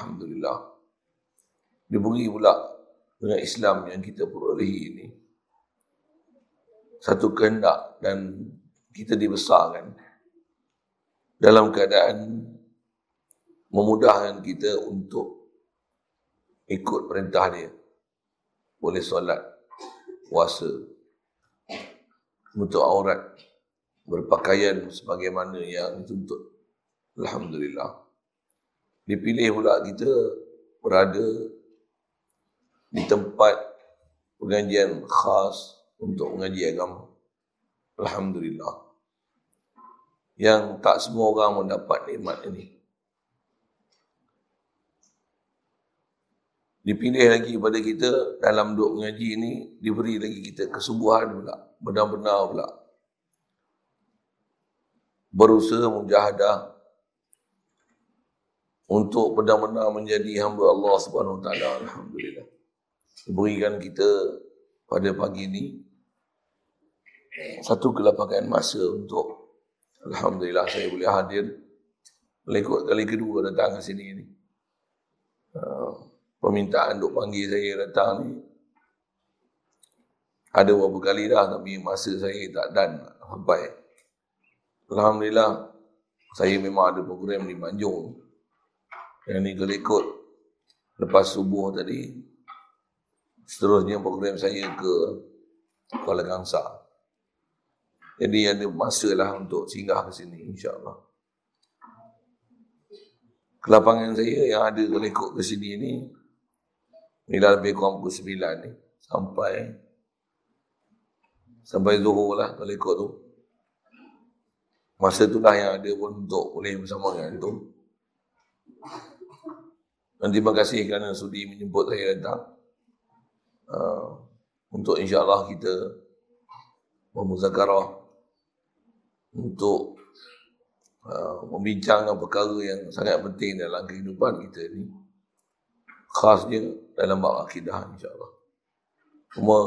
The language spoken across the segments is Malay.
Alhamdulillah. Diberi pula dengan Islam yang kita perolehi ini. Satu kehendak dan kita dibesarkan dalam keadaan memudahkan kita untuk ikut perintah dia. Boleh solat, puasa, untuk aurat, berpakaian sebagaimana yang dituntut. Alhamdulillah. Dipilih pula kita berada di tempat pengajian khas untuk mengaji agama. Alhamdulillah. Yang tak semua orang mendapat nikmat ini. Dipilih lagi pada kita dalam duduk mengaji ini, diberi lagi kita kesubuhan pula. Benar-benar pula. Berusaha mujahadah untuk benar-benar menjadi hamba Allah Subhanahu Wa Taala. Alhamdulillah. Diberikan kita pada pagi ini satu kelapangan masa untuk Alhamdulillah saya boleh hadir melekut kali kedua datang ke sini ini. Uh, permintaan untuk panggil saya datang ni ada beberapa kali dah tapi masa saya tak dan sampai Alhamdulillah saya memang ada program di Manjung yang ni kalau ikut lepas subuh tadi seterusnya program saya ke Kuala Gangsa jadi ada masa lah untuk singgah ke sini insyaAllah kelapangan saya yang ada kalau ikut ke sini ni Ni dah lebih kurang pukul sembilan ni. Sampai sampai zuhur lah kalau ikut tu. Masa tu lah yang ada pun untuk boleh bersama dengan tu. Dan terima kasih kerana sudi menjemput saya datang. Uh, untuk insyaAllah kita memuzakarah untuk uh, membincangkan perkara yang sangat penting dalam kehidupan kita ni khasnya dalam bab akidah insyaAllah. Cuma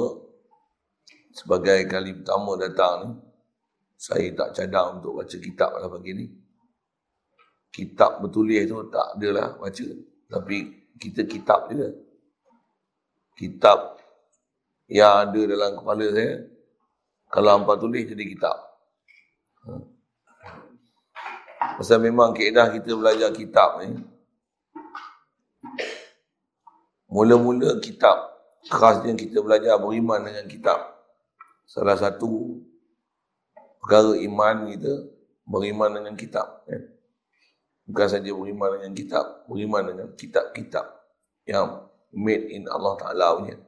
sebagai kali pertama datang ni, saya tak cadang untuk baca kitab pada pagi ni. Kitab bertulis tu tak adalah baca. Tapi kita kitab juga. Kitab yang ada dalam kepala saya, kalau hampa tulis jadi kitab. Ha. Pasal memang keedah kita belajar kitab ni, Mula-mula kitab khasnya kita belajar beriman dengan kitab. Salah satu perkara iman kita beriman dengan kitab. Ya. Bukan saja beriman dengan kitab, beriman dengan kitab-kitab yang made in Allah Ta'ala punya.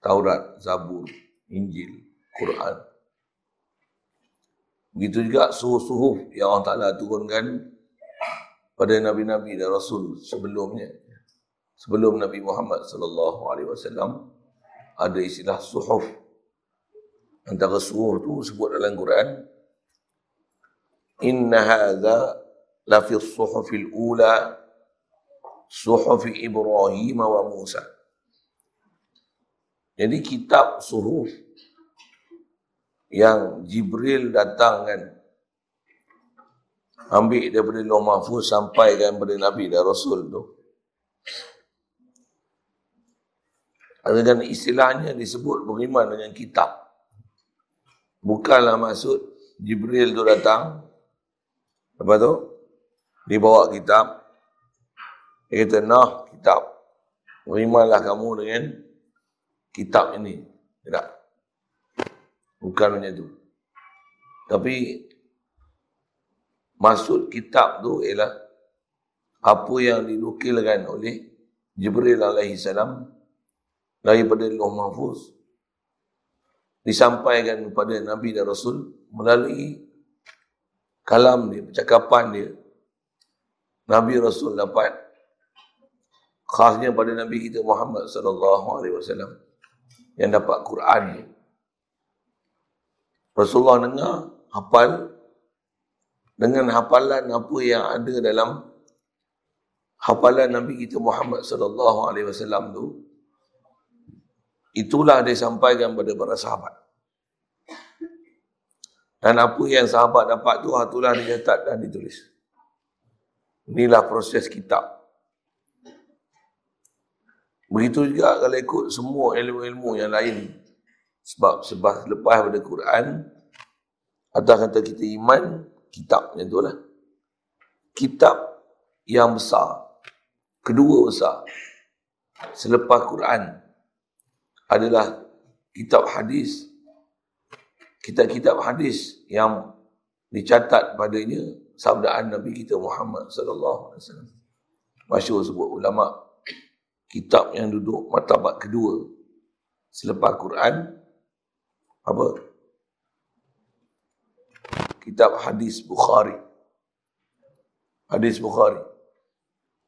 Taurat, Zabur, Injil, Quran. Begitu juga suhuf-suhuf yang Allah Ta'ala turunkan pada Nabi-Nabi dan Rasul sebelumnya sebelum Nabi Muhammad sallallahu alaihi wasallam ada istilah suhuf. Antara suhuf tu sebut dalam Quran Inna hadza la fi suhufil ula suhuf Ibrahim wa Musa. Jadi kitab suhuf yang Jibril datang kan ambil daripada Lauh Mahfuz sampai kepada Nabi dan Rasul tu dengan istilahnya disebut beriman dengan kitab. Bukanlah maksud Jibril tu datang. Apa tu? Dibawa kitab. Dia kata, nah kitab. Berimanlah kamu dengan kitab ini. Tidak. Bukan macam itu. Tapi maksud kitab tu ialah apa yang dinukilkan oleh Jibril alaihi salam daripada Lauh Mahfuz disampaikan kepada Nabi dan Rasul melalui kalam dia, percakapan dia. Nabi Rasul dapat khasnya pada Nabi kita Muhammad sallallahu alaihi wasallam yang dapat Quran ni. Rasulullah dengar hafal dengan hafalan apa yang ada dalam hafalan Nabi kita Muhammad sallallahu alaihi wasallam tu Itulah dia sampaikan kepada para sahabat. Dan apa yang sahabat dapat tu, itulah dicatat dan ditulis. Inilah proses kitab. Begitu juga kalau ikut semua ilmu-ilmu yang lain. Sebab sebab lepas pada Quran, atau kata kita iman, kitab yang tu lah. Kitab yang besar, kedua besar, selepas Quran adalah kitab hadis. Kitab-kitab hadis yang dicatat padanya sabdaan Nabi kita Muhammad sallallahu alaihi wasallam. Masyhur sebut ulama kitab yang duduk martabat kedua selepas Quran apa? Kitab hadis Bukhari. Hadis Bukhari.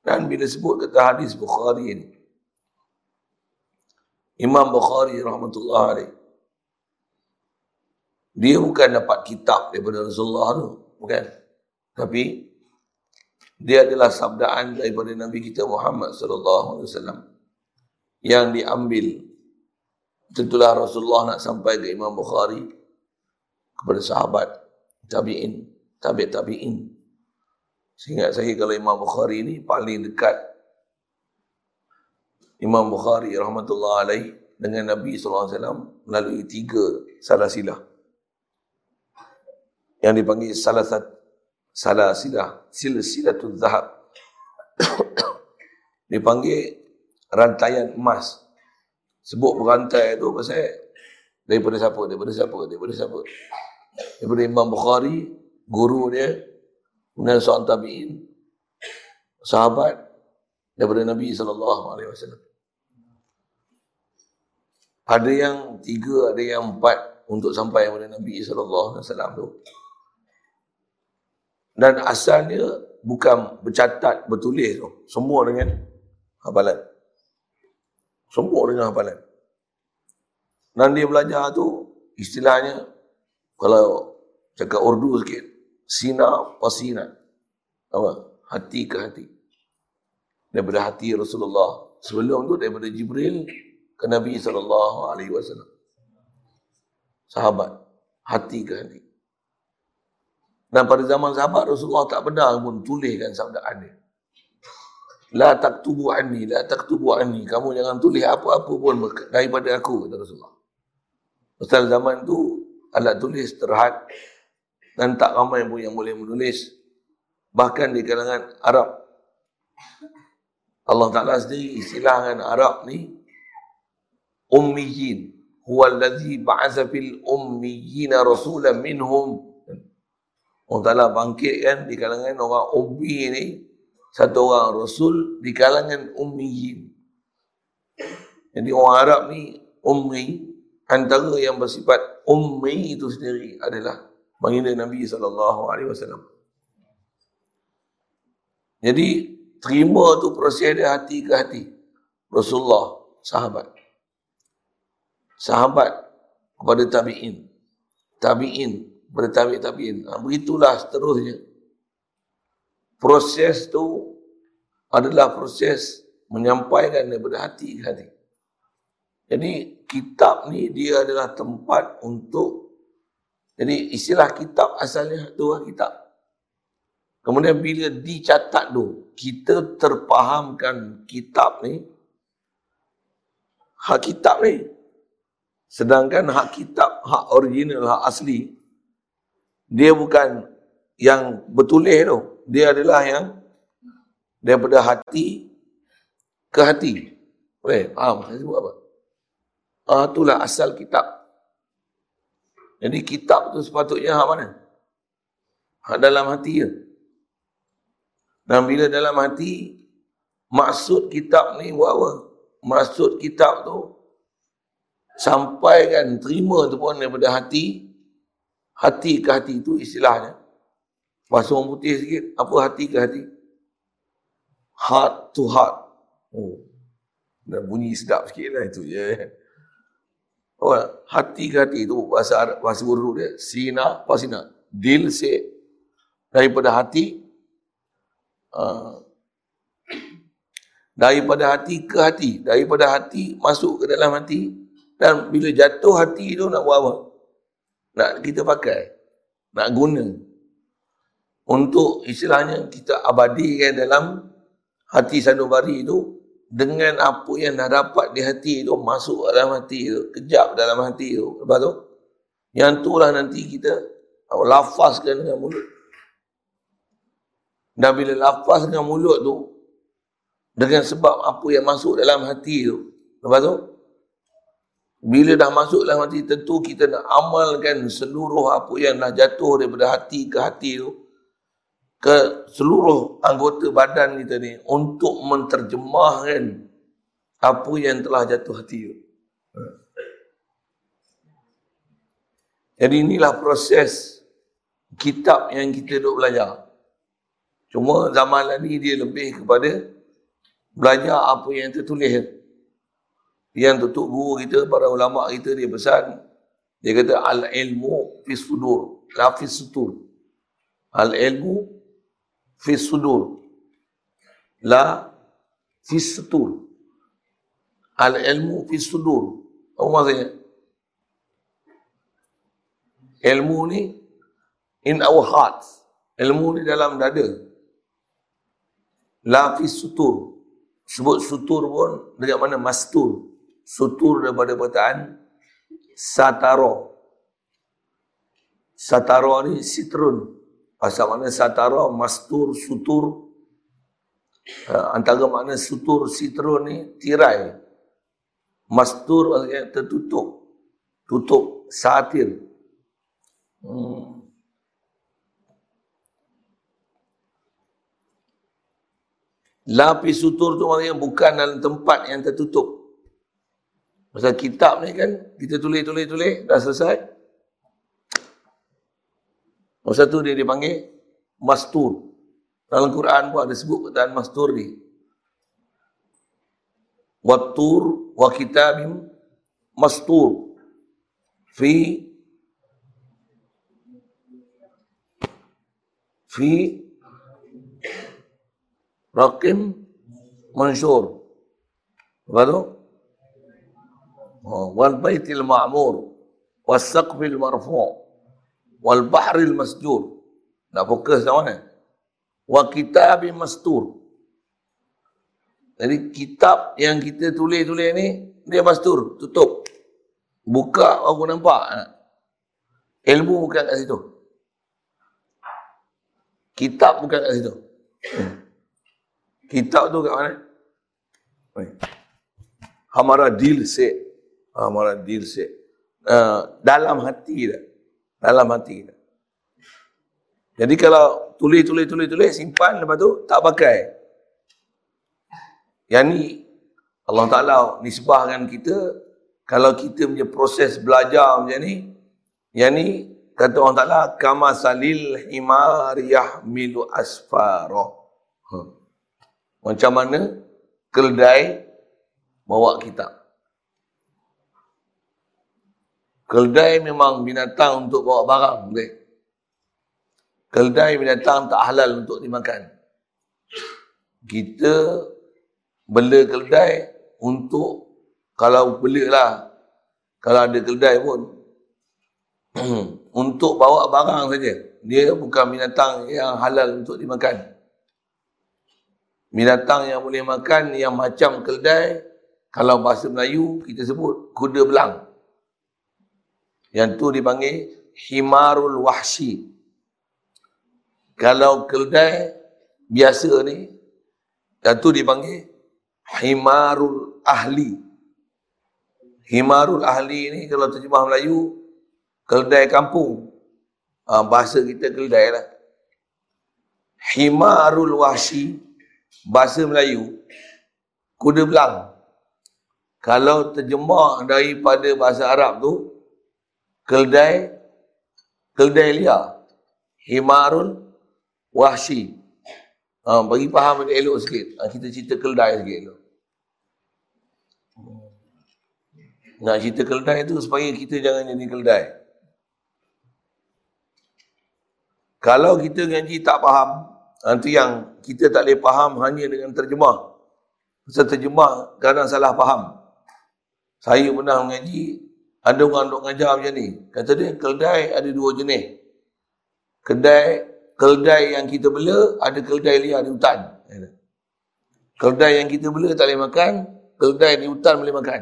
Dan bila sebut kata hadis Bukhari ini, Imam Bukhari rahmatullah alaih, dia bukan dapat kitab daripada Rasulullah tu, bukan. Tapi dia adalah sabdaan daripada Nabi kita Muhammad sallallahu alaihi wasallam yang diambil. Tentulah Rasulullah nak sampai ke Imam Bukhari kepada sahabat tabi'in tabi' tabi'in. Sehingga saya kalau Imam Bukhari ini paling dekat. Imam Bukhari rahmatullah alaih dengan Nabi SAW melalui tiga salah silah. Yang dipanggil salah satu salah silah silsilatul zahab dipanggil rantaian emas. Sebut berantai tu pasal daripada siapa daripada siapa daripada siapa. Daripada Imam Bukhari guru dia kemudian seorang tabi'in sahabat daripada Nabi sallallahu alaihi wasallam. Ada yang tiga ada yang empat untuk sampai kepada Nabi sallallahu alaihi wasallam tu dan asalnya bukan bercatat, bertulis tu. Semua dengan hafalan. Semua dengan hafalan. Dan dia belajar tu, istilahnya, kalau cakap urdu sikit, sina pasina. Apa? Hati ke hati. Daripada hati Rasulullah. Sebelum tu daripada Jibril ke Nabi SAW. Sahabat. Hati ke hati. Dan pada zaman sahabat Rasulullah tak pernah pun tuliskan sabdaan dia. La taktubu anni, la taktubu anni. Kamu jangan tulis apa-apa pun daripada aku, kata Rasulullah. Pasal zaman tu, alat tulis terhad dan tak ramai pun yang boleh menulis. Bahkan di kalangan Arab. Allah Ta'ala sendiri istilahkan Arab ni ummiyin. Huwa alladhi ba'asa fil ummiyina rasulan minhum Allah Ta'ala bangkit kan di kalangan orang ummi ni satu orang rasul di kalangan ummiyin. Jadi orang Arab ni ummi antara yang bersifat ummi itu sendiri adalah baginda Nabi SAW jadi terima tu proses dia hati ke hati? Rasulullah sahabat. Sahabat kepada tabi'in. Tabi'in bertabi-tabiin. Ha, begitulah seterusnya. Proses tu adalah proses menyampaikan daripada hati ke hati. Jadi kitab ni dia adalah tempat untuk jadi istilah kitab asalnya tu lah kitab. Kemudian bila dicatat tu, kita terpahamkan kitab ni, hak kitab ni. Sedangkan hak kitab, hak original, hak asli, dia bukan yang bertulis tu. Dia adalah yang daripada hati ke hati. Boleh? Faham? Saya sebut apa? Ah, itulah asal kitab. Jadi kitab tu sepatutnya hak mana? Hak dalam hati je. Dan bila dalam hati, maksud kitab ni buat apa? Maksud kitab tu, sampaikan, terima tu pun daripada hati, hati ke hati itu istilahnya. Bahasa orang putih sikit, apa hati ke hati? Heart to heart. Oh. Dan bunyi sedap sikit lah itu je. Oh, hati ke hati itu bahasa Arab, bahasa Urdu dia. Sina, apa sina? Dil se. Daripada hati. Uh, daripada hati ke hati. Daripada hati masuk ke dalam hati. Dan bila jatuh hati itu nak buat apa? Nak kita pakai, nak guna. Untuk istilahnya kita abadikan dalam hati sanubari itu dengan apa yang dah dapat di hati tu masuk dalam hati tu kejap dalam hati tu lepas tu yang tu lah nanti kita lafazkan dengan mulut dan bila lafaz dengan mulut tu dengan sebab apa yang masuk dalam hati tu lepas tu bila dah masuk dalam hati tentu kita nak amalkan seluruh apa yang dah jatuh daripada hati ke hati tu ke seluruh anggota badan kita ni untuk menterjemahkan apa yang telah jatuh hati itu. Jadi inilah proses kitab yang kita duk belajar. Cuma zaman ini dia lebih kepada belajar apa yang tertulis. Yang tutup guru kita, para ulama kita dia pesan, dia kata al-ilmu fi sudur, la fi sutur. Al-ilmu fi sudur. La fi sutur. Al ilmu fi sudur. Apa maksudnya? Ilmu ni in our hearts. Ilmu ni dalam dada. La fi sutur. Sebut sutur pun dekat mana? Mastur sutur daripada perkataan sataro sataro ni sitrun Pasal mana satara, mastur, sutur. Uh, antara makna sutur, sitrun ni tirai. Mastur maksudnya tertutup. Tutup, satir. Hmm. Lapis sutur tu maksudnya bukan dalam tempat yang tertutup. Pasal kitab ni kan, kita tulis-tulis-tulis, dah selesai. Nombor satu dia dipanggil mastur. Dalam Quran pun ada sebut perkataan mastur ni. Wattur wa kitabim mastur. Fi fi rakim mansyur. Apa tu? Oh, wal baitil ma'mur was saqfil marfu' wal bahril masjur. Nak fokus dah mana? Wa kitabi mastur. Jadi kitab yang kita tulis-tulis ni dia mastur, tutup. Buka aku nampak. Ilmu bukan kat situ. Kitab bukan kat situ. Kitab tu kat mana? Hamara dil se. Hamara dil se. Uh, dalam hati dah dalam hati kita. Jadi kalau tulis, tulis, tulis, tulis, simpan lepas tu tak pakai. Yang ni Allah Ta'ala nisbahkan kita kalau kita punya proses belajar macam ni yang ni kata Allah Ta'ala kama salil himar yahmilu asfaro. Ha. Macam mana keldai bawa kitab. Keldai memang binatang untuk bawa barang. Okay? Keldai binatang tak halal untuk dimakan. Kita bela keldai untuk kalau bela lah. Kalau ada keldai pun. untuk bawa barang saja. Dia bukan binatang yang halal untuk dimakan. Binatang yang boleh makan yang macam keldai. Kalau bahasa Melayu kita sebut kuda belang. Yang tu dipanggil himarul wahsi. Kalau keldai biasa ni, yang tu dipanggil himarul ahli. Himarul ahli ni kalau terjemah Melayu, keldai kampung. Ha, bahasa kita keldai lah. Himarul wahsi, bahasa Melayu, kuda belang. Kalau terjemah daripada bahasa Arab tu, keldai keldai liar himarun wahsi ha, bagi faham dia elok sikit. Ha, kita cerita keldai sikit elok. Nak cerita keldai tu supaya kita jangan jadi keldai. Kalau kita ngaji tak faham nanti yang kita tak boleh faham hanya dengan terjemah. Pasal terjemah kadang salah faham. Saya pernah mengaji ada orang duk ngajar macam ni. Kata dia, keldai ada dua jenis. Kedai, keldai yang kita bela, ada keldai liar di hutan. Keldai yang kita bela tak boleh makan, keldai di hutan boleh makan.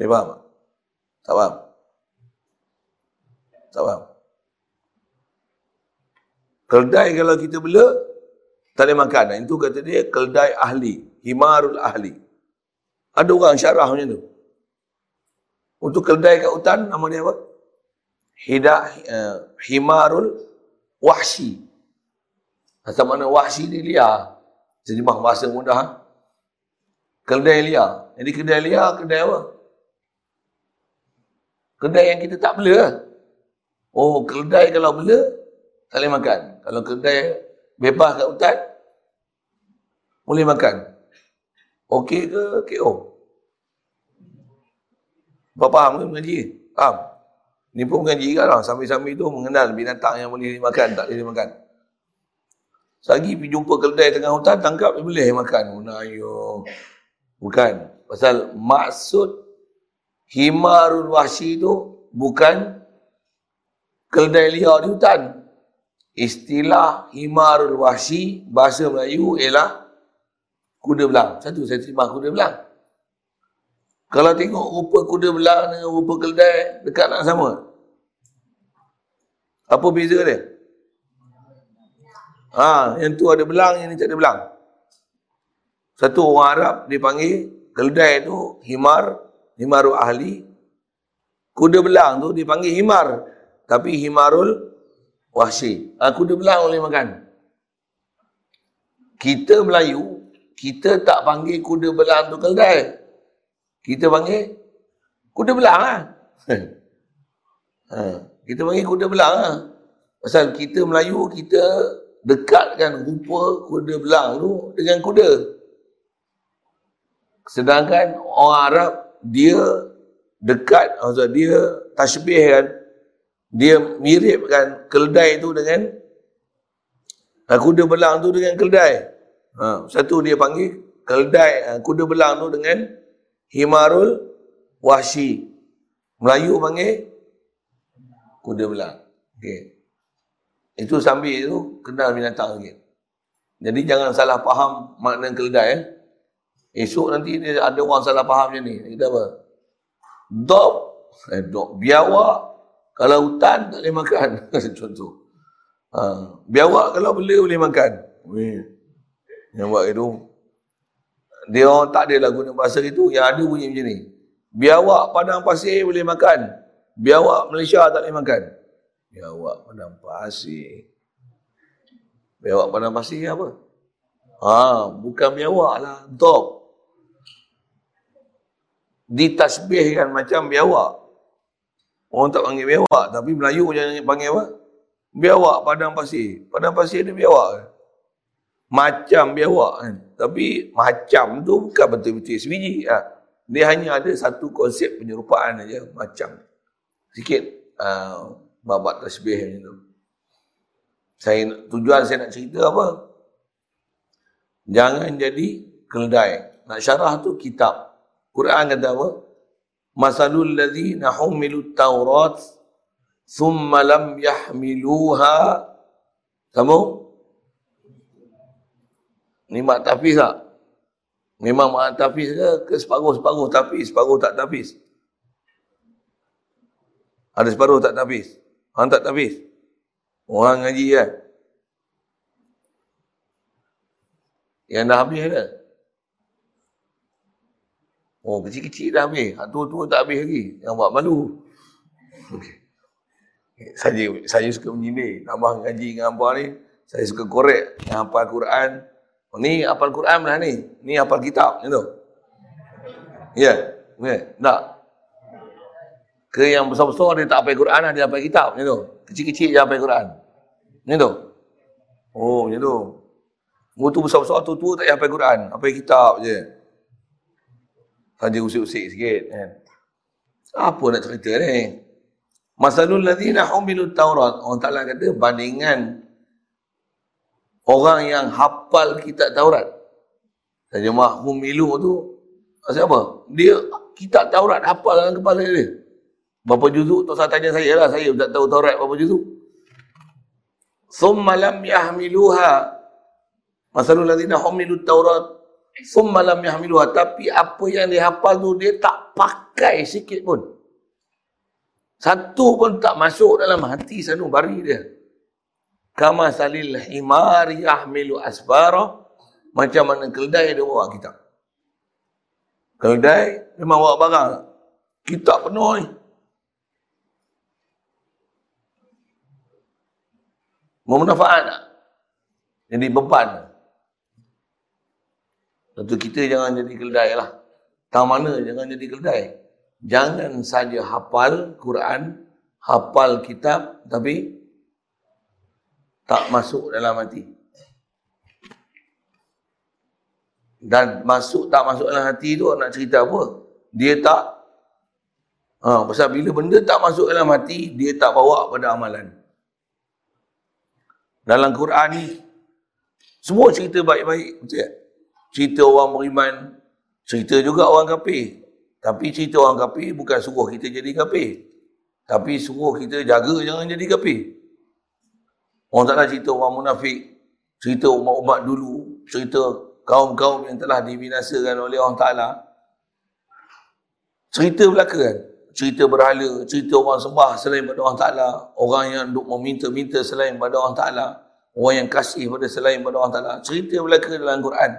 Boleh faham tak? Tak faham? Tak faham? Keldai kalau kita bela, tak boleh makan. Itu kata dia keldai ahli. Himarul ahli. Ada orang syarah macam tu. Untuk keldai kat hutan, nama dia apa? Hidah, uh, himarul wahsi. Asal mana wahsi ni liar. Sejumlah bahasa mudah. Ha? Keldai liar. Jadi kedai liar, kedai apa? Kedai yang kita tak bela. Oh, kedai kalau bela, tak boleh makan. Kalau kedai bebas kat hutan, boleh makan. Okey ke KO? Apa faham ke mengaji? Faham? Ni pun mengaji kan lah. Sambil-sambil tu mengenal binatang yang boleh dimakan, tak boleh dimakan. Sagi pergi jumpa kedai tengah hutan, tangkap dia boleh makan. Unayo. Bukan. Pasal maksud himarul wahsi tu bukan kedai liar di hutan. Istilah himarul wahsi bahasa Melayu ialah kuda belang. Satu saya terima kuda belang. Kalau tengok rupa kuda belang dengan rupa keldai dekat nak sama. Apa beza dia? Ha, yang tu ada belang, yang ni tak ada belang. Satu orang Arab dia panggil keldai tu himar, himarul ahli. Kuda belang tu dipanggil himar, tapi himarul wahsi. Ha, kuda belang boleh makan. Kita Melayu, kita tak panggil kuda belang tu keldai. Kita panggil kuda belang lah. ha, kita panggil kuda belang lah. Pasal kita Melayu, kita dekatkan rupa kuda belang tu dengan kuda. Sedangkan orang Arab, dia dekat, maksud dia tasbih kan, dia miripkan keldai tu dengan kuda belang tu dengan keldai. Ha, satu dia panggil keldai ha, kuda belang tu dengan himarul wahsi. Melayu panggil kuda belang. Okey. Itu sambil itu kenal binatang lagi. Jadi jangan salah faham makna keldai. Eh. Esok nanti dia ada orang salah faham macam ni. Kita apa? Dop. Eh, dop. Biawak. Kalau hutan tak boleh makan. Contoh. Ha. Biawak kalau bela boleh makan. Weh yang buat itu dia orang tak ada lagu bahasa itu yang ada bunyi macam ni. Biawak padang pasir boleh makan. Biawak Malaysia tak boleh makan. Biawak padang pasir. Biawak padang pasir apa? Ha, bukan biawak lah top. Ditasbihkan macam biawak orang tak panggil biawak tapi Melayu jangan panggil apa? Biawak padang pasir. Padang pasir ada biawak macam biawak kan. Tapi macam tu bukan betul-betul sebiji. Ha. Dia hanya ada satu konsep penyerupaan aja macam. Sikit uh, babat tasbih macam tu. Saya, tujuan saya nak cerita apa? Jangan jadi keledai. Nak syarah tu kitab. Quran kata apa? Masalul ladhina humilu taurat thumma lam yahmiluha Sambung? Ni mak tafiz tak? Memang mak tafiz ke? Ke separuh-separuh tafiz, separuh tak tafiz? Ada separuh tak tafiz? Orang tak tafiz? Orang ngaji kan? Yang dah habis ada? Oh, kecil-kecil dah habis. Hak tua-tua tak habis lagi. Yang buat malu. Okay. Saya, saya suka menyindir. Tambah ngaji dengan apa ni. Saya suka korek yang hafal Quran. Oh, ni hafal Quran lah ni. Ni hafal kitab tu. Ya. Yeah. Tak. Ke yang besar-besar dia tak hafal Quran lah, dia hafal kitab tu. Kecil-kecil dia hafal Quran. Tu. Oh, tu. Mutu besar-besar tu tu tak hafal Quran, hafal kitab je. Saja usik-usik sikit kan. Apa nak cerita ni? Masalul ladzina humilut Taurat. Orang Taala kata bandingan orang yang hafal kitab Taurat. Terjemah Humilu tu, siapa? Dia kitab Taurat hafal dalam kepala dia. Berapa juzuk tu saya tanya saya lah, saya tak tahu Taurat berapa juzuk. thumma lam yahmiluha masalul ladzina humilut taurat thumma lam yahmiluha tapi apa yang dia hafal tu dia tak pakai sikit pun satu pun tak masuk dalam hati sanubari dia kama salil himar yahmilu asbara macam mana keledai dia bawa kitab keledai memang bawa barang kitab penuh ni Memanfaat tak? Jadi beban. Tentu kita jangan jadi keledai lah. Tahu mana jangan jadi keledai. Jangan saja hafal Quran, hafal kitab, tapi tak masuk dalam hati. Dan masuk tak masuk dalam hati tu nak cerita apa? Dia tak ha, pasal bila benda tak masuk dalam hati, dia tak bawa pada amalan. Dalam Quran ni semua cerita baik-baik, betul tak? Cerita orang beriman, cerita juga orang kafir. Tapi cerita orang kafir bukan suruh kita jadi kafir. Tapi suruh kita jaga jangan jadi kafir. Orang tak nak cerita orang munafik, cerita umat-umat dulu, cerita kaum-kaum yang telah dibinasakan oleh Allah Ta'ala. Cerita belaka kan? Cerita berhala, cerita orang sembah selain pada Allah Ta'ala. Orang yang duk meminta-minta selain pada Allah Ta'ala orang yang kasih pada selain pada Allah Ta'ala. Cerita belaka dalam Quran.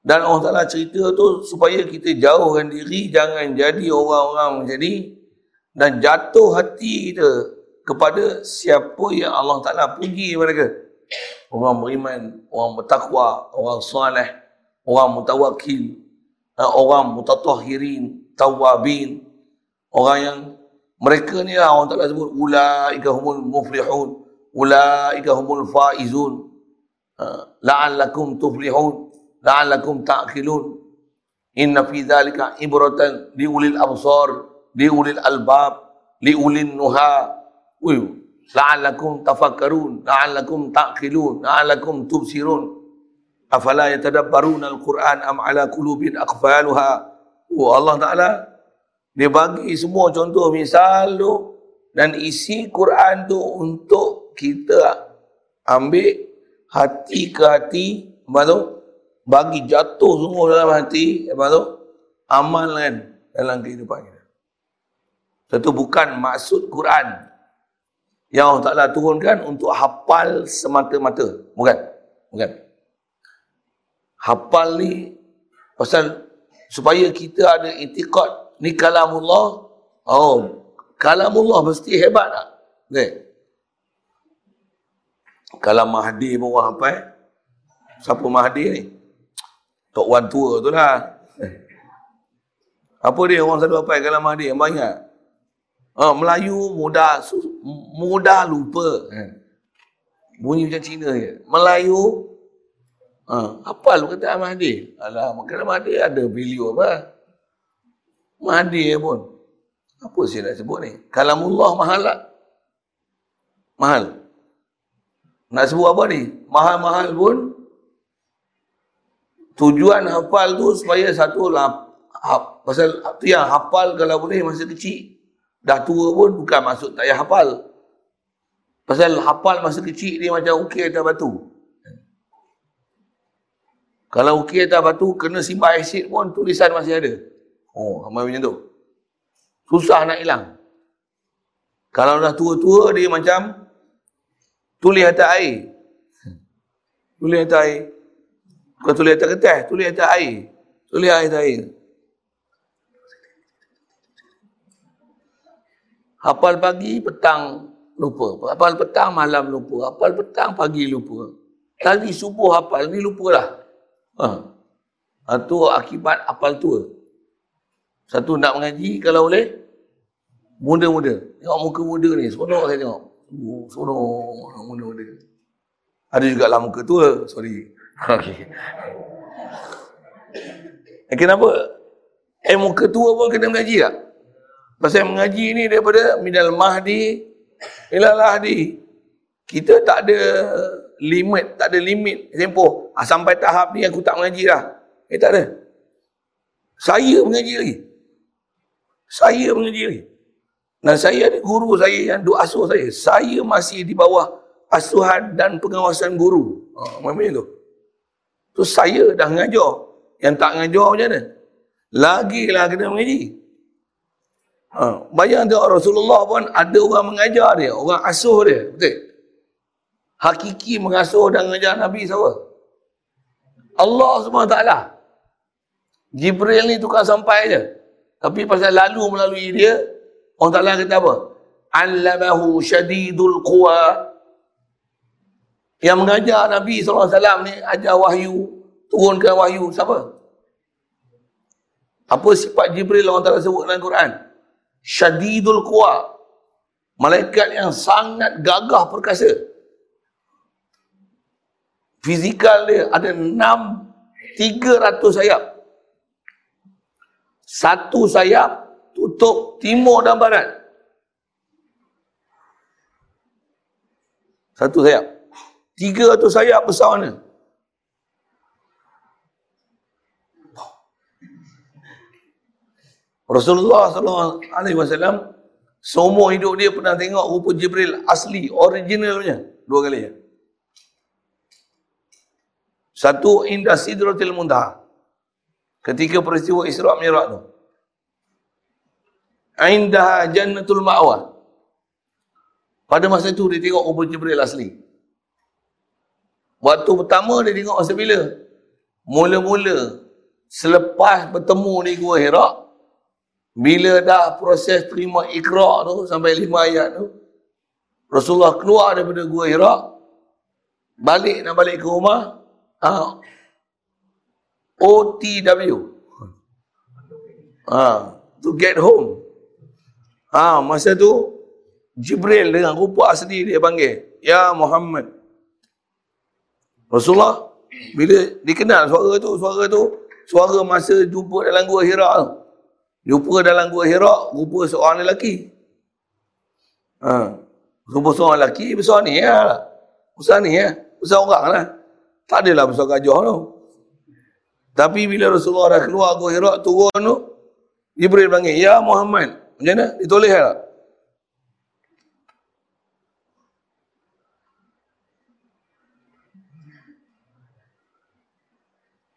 Dan Allah Ta'ala cerita tu supaya kita jauhkan diri, jangan jadi orang-orang menjadi dan jatuh hati kita kepada siapa yang Allah Ta'ala puji mereka. Orang beriman, orang bertakwa, orang salih, orang mutawakil, eh, orang mutatahirin, tawabin, orang yang mereka ni lah Allah Ta'ala sebut, ulaika humul muflihun, ulaika humul faizun. La'allakum tuflihun la'allakum ta'qilun. Inna fi dhalika ibratan li ulil absar li ulil albab li ulil nuha la'allakum tafakkarun la'allakum ta'qilun la'allakum tubsirun. Afala yatadabbaruna al-quran am ala qulubin aqfaluha? Oh Allah taala dia bagi semua contoh misal tu dan isi Quran tu untuk kita ambil hati ke hati apa tu? Bagi jatuh semua dalam hati apa tu? Amalkan dalam kehidupan kita. Satu bukan maksud Quran yang Allah Ta'ala turunkan untuk hafal semata-mata bukan bukan hafal ni pasal supaya kita ada itikad ni kalamullah oh kalamullah mesti hebat tak okay. Kalau Mahdi pun orang apa eh? Siapa Mahdi ni? Tok Wan tua tu lah. Apa dia orang selalu apa kalau Mahdi? Yang banyak. Ha, Melayu mudah mudah lupa. Eh. Bunyi macam Cina je. Melayu ha, apa lu kata Mahdi? Alah, kalau Mahdi ada video apa? Mahdi pun. Apa saya nak sebut ni? Kalamullah mahal tak? Mahal. Nak sebut apa ni? Mahal-mahal pun tujuan hafal tu supaya satu lah ha, pasal tu yang hafal kalau boleh masa kecil dah tua pun bukan maksud tak payah hafal pasal hafal masa kecil dia macam ukir atas batu kalau ukir atas batu kena simpan asid pun tulisan masih ada oh sama macam tu susah nak hilang kalau dah tua-tua dia macam tulis atas air. Tulis atas air. Bukan tulis atas kertas, tulis atas air. Tulis air atas air. Hafal pagi, petang lupa. Hafal petang, malam lupa. Hafal petang, pagi lupa. Tadi subuh hafal, ni lupa lah. Ha. Itu akibat hafal tua. Satu nak mengaji, kalau boleh, muda-muda. Tengok muka muda ni, seronok saya tengok. Oh, seronok muda-muda. Ada juga lah muka tua. Sorry. Okay. Kenapa? Eh, muka tua pun kena mengaji tak? Pasal mengaji ni daripada minal mahdi ilal lahdi. Kita tak ada limit, tak ada limit tempoh. Ah, sampai tahap ni aku tak mengaji dah. Eh, tak ada. Saya mengaji lagi. Saya mengaji lagi. Dan saya ada guru saya yang duk asuh saya. Saya masih di bawah asuhan dan pengawasan guru. Ha, macam tu. Tu saya dah ngajar. Yang tak ngajar macam mana? Lagilah kena mengaji. Ha, bayang tak Rasulullah pun ada orang mengajar dia. Orang asuh dia. Betul? Hakiki mengasuh dan mengajar Nabi siapa? Allah SWT. Jibril ni tukar sampai je. Tapi pasal lalu melalui dia, Allah Ta'ala kata apa? Allamahu syadidul quwa yang mengajar Nabi SAW ni ajar wahyu, turunkan wahyu siapa? Apa sifat Jibril orang tak sebut dalam Quran? Syadidul Quwa. Malaikat yang sangat gagah perkasa. Fizikal dia ada enam, tiga ratus sayap. Satu sayap tutup timur dan barat. Satu sayap. Tiga atau sayap besar mana? Rasulullah wasallam seumur hidup dia pernah tengok rupa Jibril asli, originalnya dua kali ya. Satu indah sidratil muntaha. Ketika peristiwa Isra Mi'raj tu. Indah jannatul ma'wa. Pada masa itu dia tengok rupa Jibril asli. Waktu pertama dia tengok masa bila? Mula-mula selepas bertemu di Gua Hira, bila dah proses terima ikrar tu sampai lima ayat tu, Rasulullah keluar daripada Gua Hira, balik nak balik ke rumah, ha, OTW. Ha, to get home. Ha, masa tu Jibril dengan rupa asli dia panggil, Ya Muhammad. Rasulullah bila dikenal suara tu, suara tu suara masa jumpa dalam gua Hira tu. Jumpa dalam gua Hira, rupa seorang lelaki. Ha. Rupa seorang lelaki besar ni ya. Besar ni ya. Besar orang lah. Tak adalah besar gajah tu. Tapi bila Rasulullah dah keluar gua Hira turun tu, Jibril panggil, "Ya Muhammad." Macam mana? Ditulis?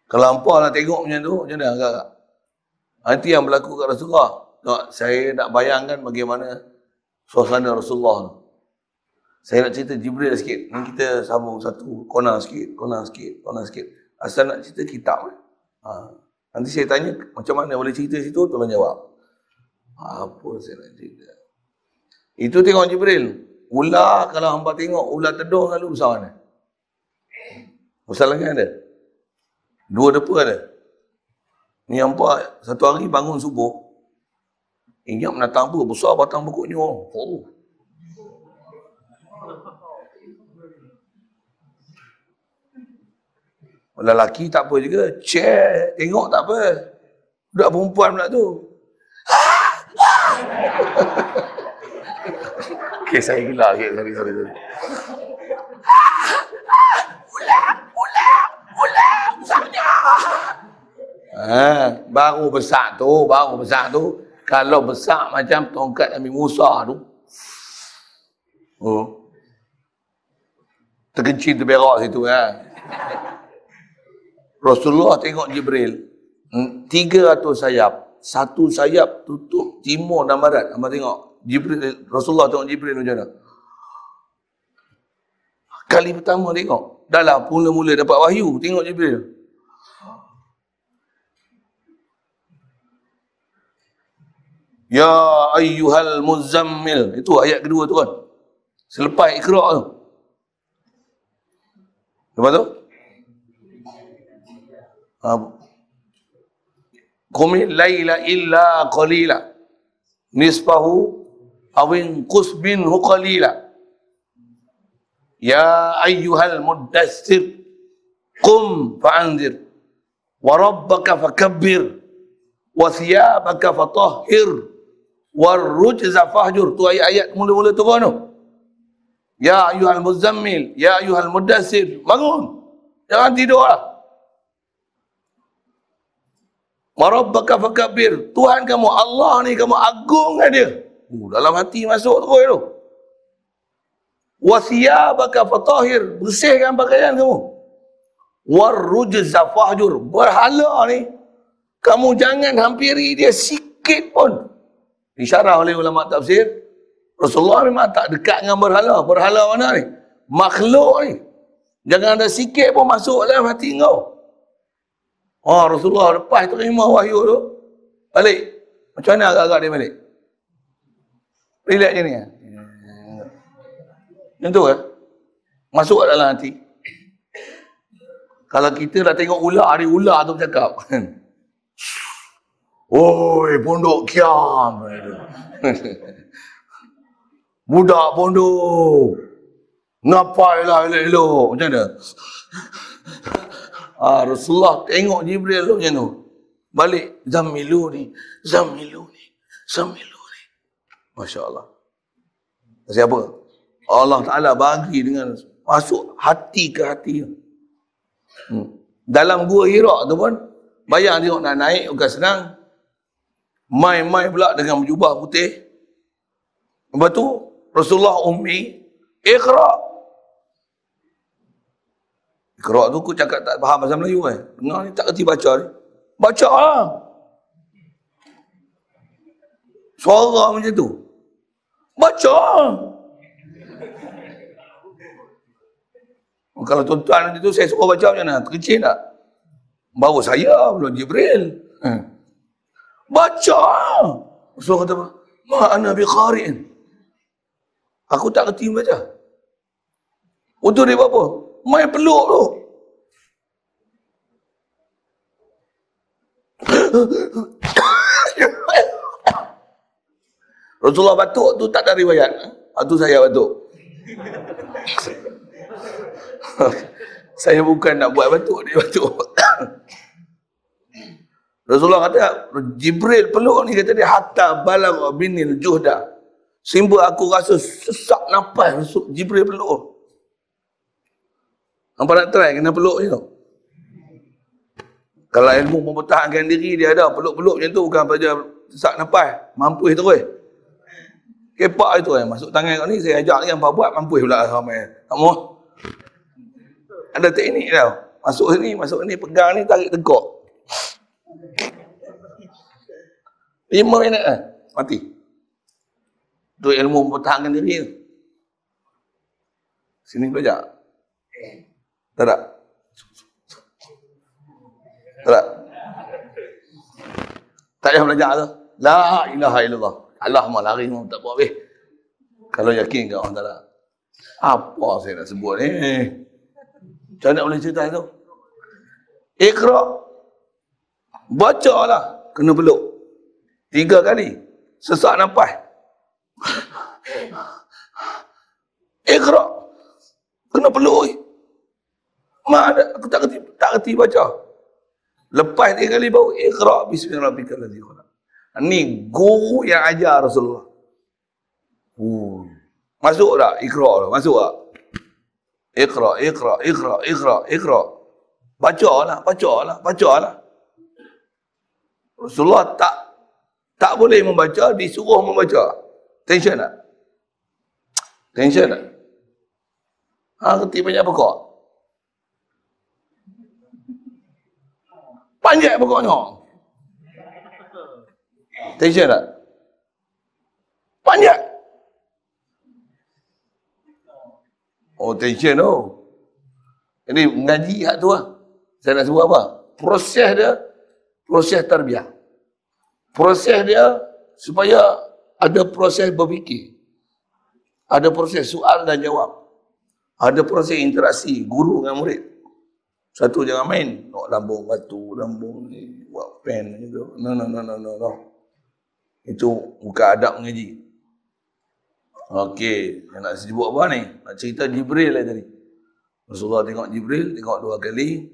Kalau hampa nak tengok macam tu, macam mana agak Nanti yang berlaku kat Rasulullah. Tak, saya nak bayangkan bagaimana suasana Rasulullah tu. Saya nak cerita Jibril sikit. Ni kita sambung satu kona sikit, kona sikit, kona sikit. Asal nak cerita kitab. Ha. Nanti saya tanya macam mana boleh cerita situ, tolong jawab. Apa saya nak cerita? Itu tengok Jibril. Ular, kalau hamba tengok ular tedung lalu besar mana? Besar lagi ada? Dua depa ada. Ni nampak satu hari bangun subuh. Ingat menatang apa? Besar batang pokoknya. Oh. Lelaki tak apa juga. Cek. Tengok tak apa. Budak perempuan pula tu. okay, saya gila. Okay, sorry, sorry, sorry. Ha, baru besar tu, baru besar tu. Kalau besar macam tongkat Nabi Musa tu. Oh. Terkencing terberak situ ya. Rasulullah tengok Jibril. Hmm, tiga ratus sayap. Satu sayap tutup timur dan barat. Apa tengok? Jibril, Rasulullah tengok Jibril macam mana? Kali pertama tengok. Dah lah mula-mula dapat wahyu. Tengok Jibril. Ya ayyuhal muzammil. Itu ayat kedua tu kan. Selepas ikra' tu. Lepas tu? Qumil layla illa qalila. Nisfahu awin qusbinhu qalila. Ya ayyuhal muddassir. Qum fa'anzir. Wa rabbaka fakabbir. Wa thiyabaka fatahhir warujza fahjur tu ayat-ayat mula-mula turun tu ya ayuhal muzammil ya ayuhal mudassir bangun jangan tidur lah Marabbaka fakabir Tuhan kamu Allah ni kamu agung kan dia uh, dalam hati masuk terus tu Wasiyabaka fatahir. Bersihkan pakaian kamu. Warrujza fahjur. Berhala ni. Kamu jangan hampiri dia sikit pun. Disyarah oleh ulama tafsir. Rasulullah memang tak dekat dengan berhala. Berhala mana ni? Makhluk ni. Jangan ada sikit pun masuk dalam hati kau. Oh Rasulullah lepas terima wahyu tu. Balik. Macam mana agak-agak dia balik? Relax je ni. Yang tu kan? Masuk dalam hati. Kalau kita dah tengok ular, hari ular tu bercakap. Oi, pondok kiam. Budak pondok. Ngapailah elok-elok. Macam mana? Ah, Rasulullah tengok Jibril tu macam tu. Balik. Zamilu ni. Zamilu ni. Zamilu ni. Masya Allah. Siapa? Allah Ta'ala bagi dengan masuk hati ke hati. Hmm. Dalam gua Hirak tu pun, bayang tengok nak naik, bukan senang. Mai-mai pula dengan berjubah putih. Lepas tu, Rasulullah Ummi, ikhra' Kerak tu aku cakap tak faham bahasa Melayu kan. Dengar ni tak kerti baca ni. Baca lah. Suara macam tu. Baca Kalau tuan-tuan nanti tu saya suruh baca macam mana? Terkecil tak? Baru saya belum Jibril. Baca Rasul kata apa? Ma'ana bi qari'in. Aku tak kerti baca. Untuk dia buat apa? main peluk tu. Rasulullah batuk tu tak ada riwayat. Itu saya batuk. saya bukan nak buat batuk, dia batuk. Rasulullah kata, Jibril peluk ni kata dia, hatta balang binil juhda. Simba aku rasa sesak nafas Jibril peluk. Hampa nak try kena peluk je tau. Kalau ilmu mempertahankan diri dia ada peluk-peluk macam tu bukan pada sesak nafas, mampu terus. Kepak itu eh masuk tangan kau ni saya ajak ni apa buat mampu pula ramai. Tak mau. Ada teknik tau. Masuk sini, masuk sini pegang ni tarik tegak. Lima minit eh mati. Tu ilmu mempertahankan diri tu. Sini belajar. Tak tak? Tak tak? Tak payah belajar tu. La ilaha illallah. Allah mahu lari mahu tak buat habis. Kalau yakin ke orang tak Apa saya nak sebut ni? Macam mana boleh cerita tu? Ikhra. Baca lah. Kena peluk. Tiga kali. Sesak nampak. Ikhra. Kena peluk. Mak ada, aku tak kerti, tak kerti baca. Lepas tiga kali bau, ikhra bismillahirrahmanirrahim ladzi khalaq. Ni guru yang ajar Rasulullah. Uh. Masuk tak? Ikhra tak? Masuk tak? Ikhra, ikhra, ikhra, ikhra, ikhra. Baca lah, baca lah, baca lah. Rasulullah tak tak boleh membaca, disuruh membaca. Tension tak? Tension tak? Ha, kerti banyak pokok. Panjang pokoknya. Tension tak? Panjang. Oh, tension tu. Ini mengaji hak tu lah. Saya nak sebut apa? Proses dia, proses terbiah. Proses dia supaya ada proses berfikir. Ada proses soal dan jawab. Ada proses interaksi guru dengan murid. Satu jangan main. Nak lambung batu, lambung ni, buat pen gitu. No, no, no, no, no, no. Itu bukan adab mengaji. Okey, nak sebut apa ni? Nak cerita Jibril lah tadi. Rasulullah tengok Jibril, tengok dua kali.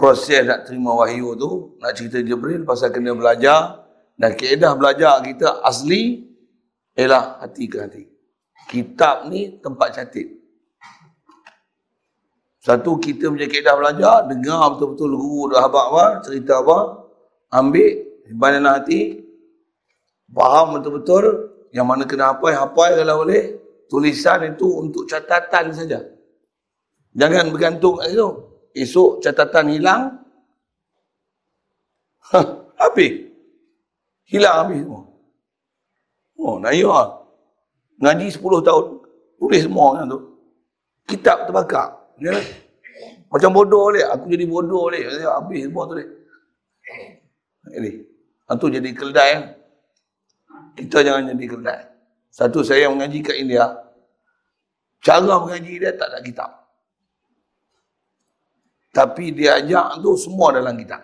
Proses nak terima wahyu tu, nak cerita Jibril pasal kena belajar. Dan keedah belajar kita asli ialah hati ke hati. Kitab ni tempat catit. Satu kita punya keedah belajar, dengar betul-betul guru dah habak apa, cerita apa, ambil, simpan hati, faham betul-betul, yang mana kena apa, apa kalau boleh, tulisan itu untuk catatan saja. Jangan bergantung kat situ. Esok catatan hilang. Ha, habis. Hilang habis semua. Oh, nak ya. Ngaji 10 tahun. Tulis semua yang tu. Kitab terbakar. Ya. Macam bodoh boleh. Aku jadi bodoh boleh. Habis semua tu. Ini. Itu jadi keldai. Kita jangan jadi keldai. Satu saya mengaji kat India. Cara mengaji dia tak ada kitab. Tapi dia ajak tu semua dalam kitab.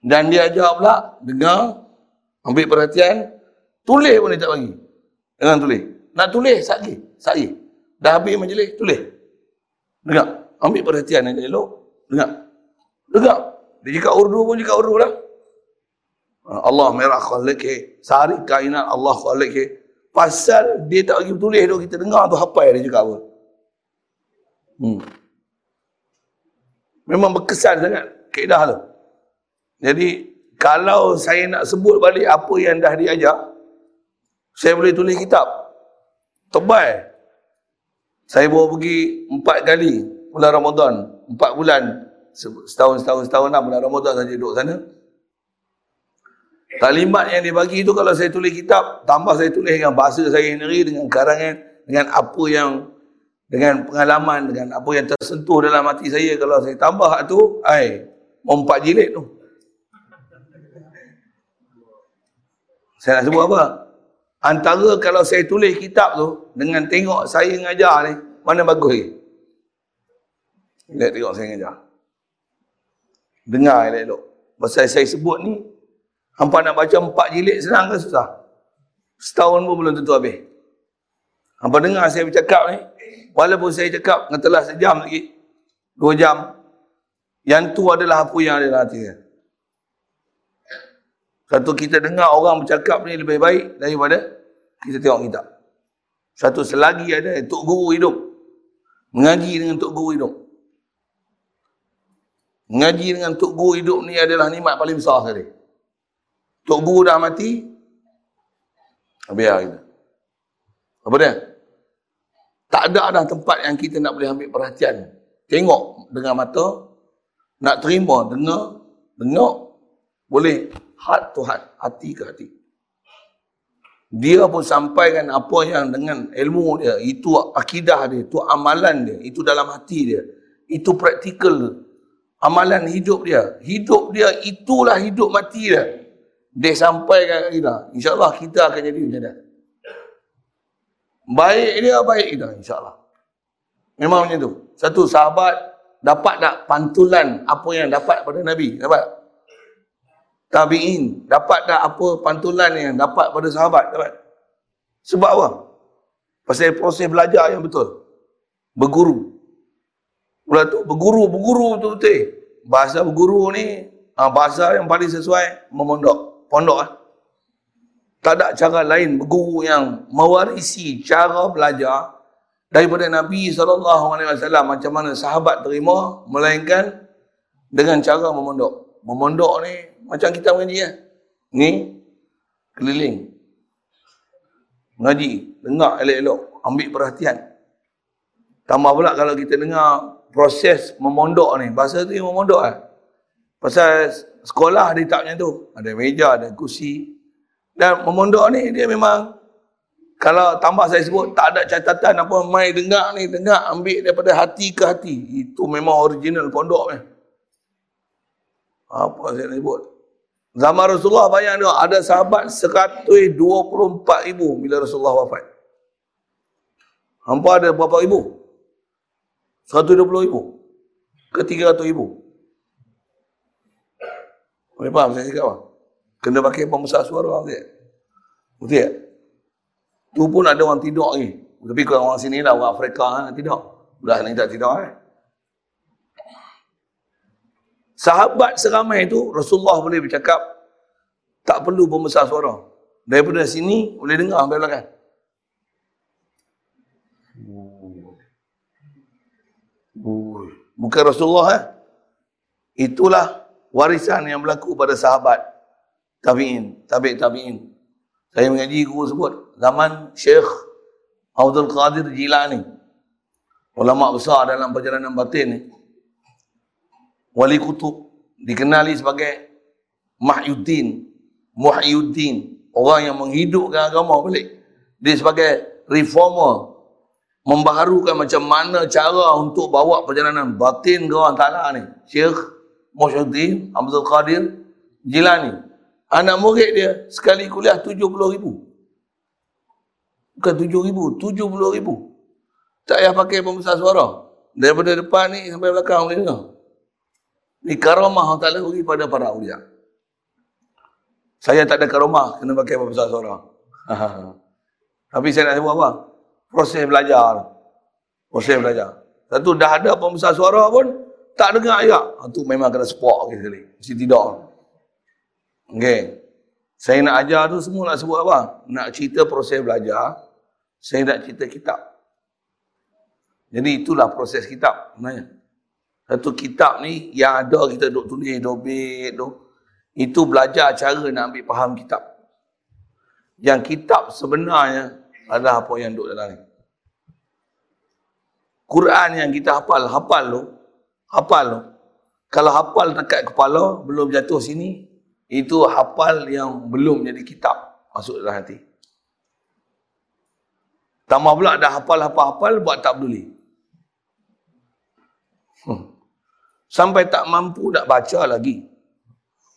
Dan dia ajak pula, dengar, ambil perhatian, tulis pun dia tak bagi. Dengan tulis. Nak tulis, sakit. Sakit. Dah habis majlis, tulis. Dengar. Ambil perhatian yang elok. Dengar. Dengar. Dia cakap urdu pun cakap urdu lah. Allah merah khalik Sehari kainat Allah khalik Pasal dia tak bagi tulis tu kita dengar tu apa dia cakap apa. Hmm. Memang berkesan sangat kaedah tu. Jadi kalau saya nak sebut balik apa yang dah diajar saya boleh tulis kitab. Tebal. Saya bawa pergi empat kali bulan Ramadan. Empat bulan. Setahun, setahun, setahun lah bulan Ramadan saja duduk sana. Kalimat yang dia bagi itu kalau saya tulis kitab, tambah saya tulis dengan bahasa saya sendiri, dengan karangan, dengan apa yang, dengan pengalaman, dengan apa yang tersentuh dalam hati saya, kalau saya tambah tu, ai, empat jilid tu. Saya nak sebut apa? Antara kalau saya tulis kitab tu, dengan tengok saya ngajar ni, mana bagus ni? Lihat tengok saya ngajar. Dengar elok-elok. Pasal saya sebut ni, Hampa nak baca empat jilid senang ke susah? Setahun pun belum tentu habis. Hampa dengar saya bercakap ni. Walaupun saya cakap ngetelah sejam lagi. Dua jam. Yang tu adalah apa yang ada dalam hati saya. Satu kita dengar orang bercakap ni lebih baik daripada kita tengok kita. Satu selagi ada Tok Guru hidup. Mengaji dengan Tok Guru hidup. Mengaji dengan Tok Guru hidup ni adalah nikmat paling besar sekali. Tok Guru dah mati. Biar kita. Apa dia? Tak ada dah tempat yang kita nak boleh ambil perhatian. Tengok dengan mata. Nak terima, dengar. Dengar. Boleh. Hat to hat. Hati ke hati. Dia pun sampaikan apa yang dengan ilmu dia. Itu akidah dia. Itu amalan dia. Itu dalam hati dia. Itu praktikal. Amalan hidup dia. Hidup dia itulah hidup mati dia dia sampaikan kat kita. InsyaAllah kita akan jadi macam dia. Baik dia, baik kita. InsyaAllah. Memang macam tu. Satu sahabat dapat tak pantulan apa yang dapat pada Nabi? Dapat? Tabi'in. Dapat tak apa pantulan yang dapat pada sahabat? Dapat? Sebab apa? Pasal proses belajar yang betul. Berguru. Pula tu, berguru, berguru betul-betul. Bahasa berguru ni, ah, bahasa yang paling sesuai, memondok pondok lah. Tak ada cara lain berguru yang mewarisi cara belajar daripada Nabi SAW macam mana sahabat terima melainkan dengan cara memondok. Memondok ni macam kita mengaji ya. Ni keliling. Mengaji, dengar elok-elok, ambil perhatian. Tambah pula kalau kita dengar proses memondok ni, bahasa tu yang memondok lah. Pasal sekolah dia tak macam tu. Ada meja, ada kursi. Dan memondok ni dia memang kalau tambah saya sebut tak ada catatan apa mai dengar ni dengar ambil daripada hati ke hati. Itu memang original pondok ni. Apa saya nak sebut? Zaman Rasulullah bayang dia ada sahabat 124 ribu bila Rasulullah wafat. Hampa ada berapa ribu? 120 ribu? Ke 300 ribu? Boleh faham saya cakap apa? Kena pakai pembesar suara tak? Betul tak? Tu pun ada orang tidur lagi. Tapi kalau orang sini lah, orang Afrika kan, tidur. Belah ni tak tidur eh. Sahabat seramai itu, Rasulullah boleh bercakap, tak perlu pembesar suara. Daripada sini, boleh dengar sampai belakang. Bukan Rasulullah eh. Itulah warisan yang berlaku pada sahabat tabi'in, tabi' tabi'in. Saya mengaji guru sebut, zaman Syekh Abdul Qadir Jilani. Ulama besar dalam perjalanan batin ni. Wali Kutub dikenali sebagai Mahyuddin, Muhyiddin, orang yang menghidupkan agama balik. Dia sebagai reformer, membaharukan macam mana cara untuk bawa perjalanan batin ke orang Ta'ala ni. Syekh Muhyiddin Abdul Qadir Jilani. Anak murid dia sekali kuliah 70 ribu. Bukan 7 ribu, 70 ribu. Tak payah pakai pembesar suara. Daripada depan ni sampai belakang boleh dengar. Ni karamah Allah Ta'ala bagi pada para uliah. Saya tak ada karamah kena pakai pembesar suara. Tapi saya nak sebut apa? Proses belajar. Proses belajar. Satu dah ada pembesar suara pun tak dengar ayat. Itu ha, memang kena support okay, sekali. Mesti tidak. Okay. Saya nak ajar tu semua nak sebut apa? Nak cerita proses belajar. Saya nak cerita kitab. Jadi itulah proses kitab sebenarnya. Satu kitab ni yang ada kita duk tulis, dobit, tu. Itu belajar cara nak ambil faham kitab. Yang kitab sebenarnya adalah apa yang duk dalam ni. Quran yang kita hafal, hafal tu, hafal tu. Kalau hafal dekat kepala, belum jatuh sini, itu hafal yang belum jadi kitab masuk dalam hati. Tambah pula dah hafal hafal-hafal buat tak peduli. Hmm. Sampai tak mampu nak baca lagi.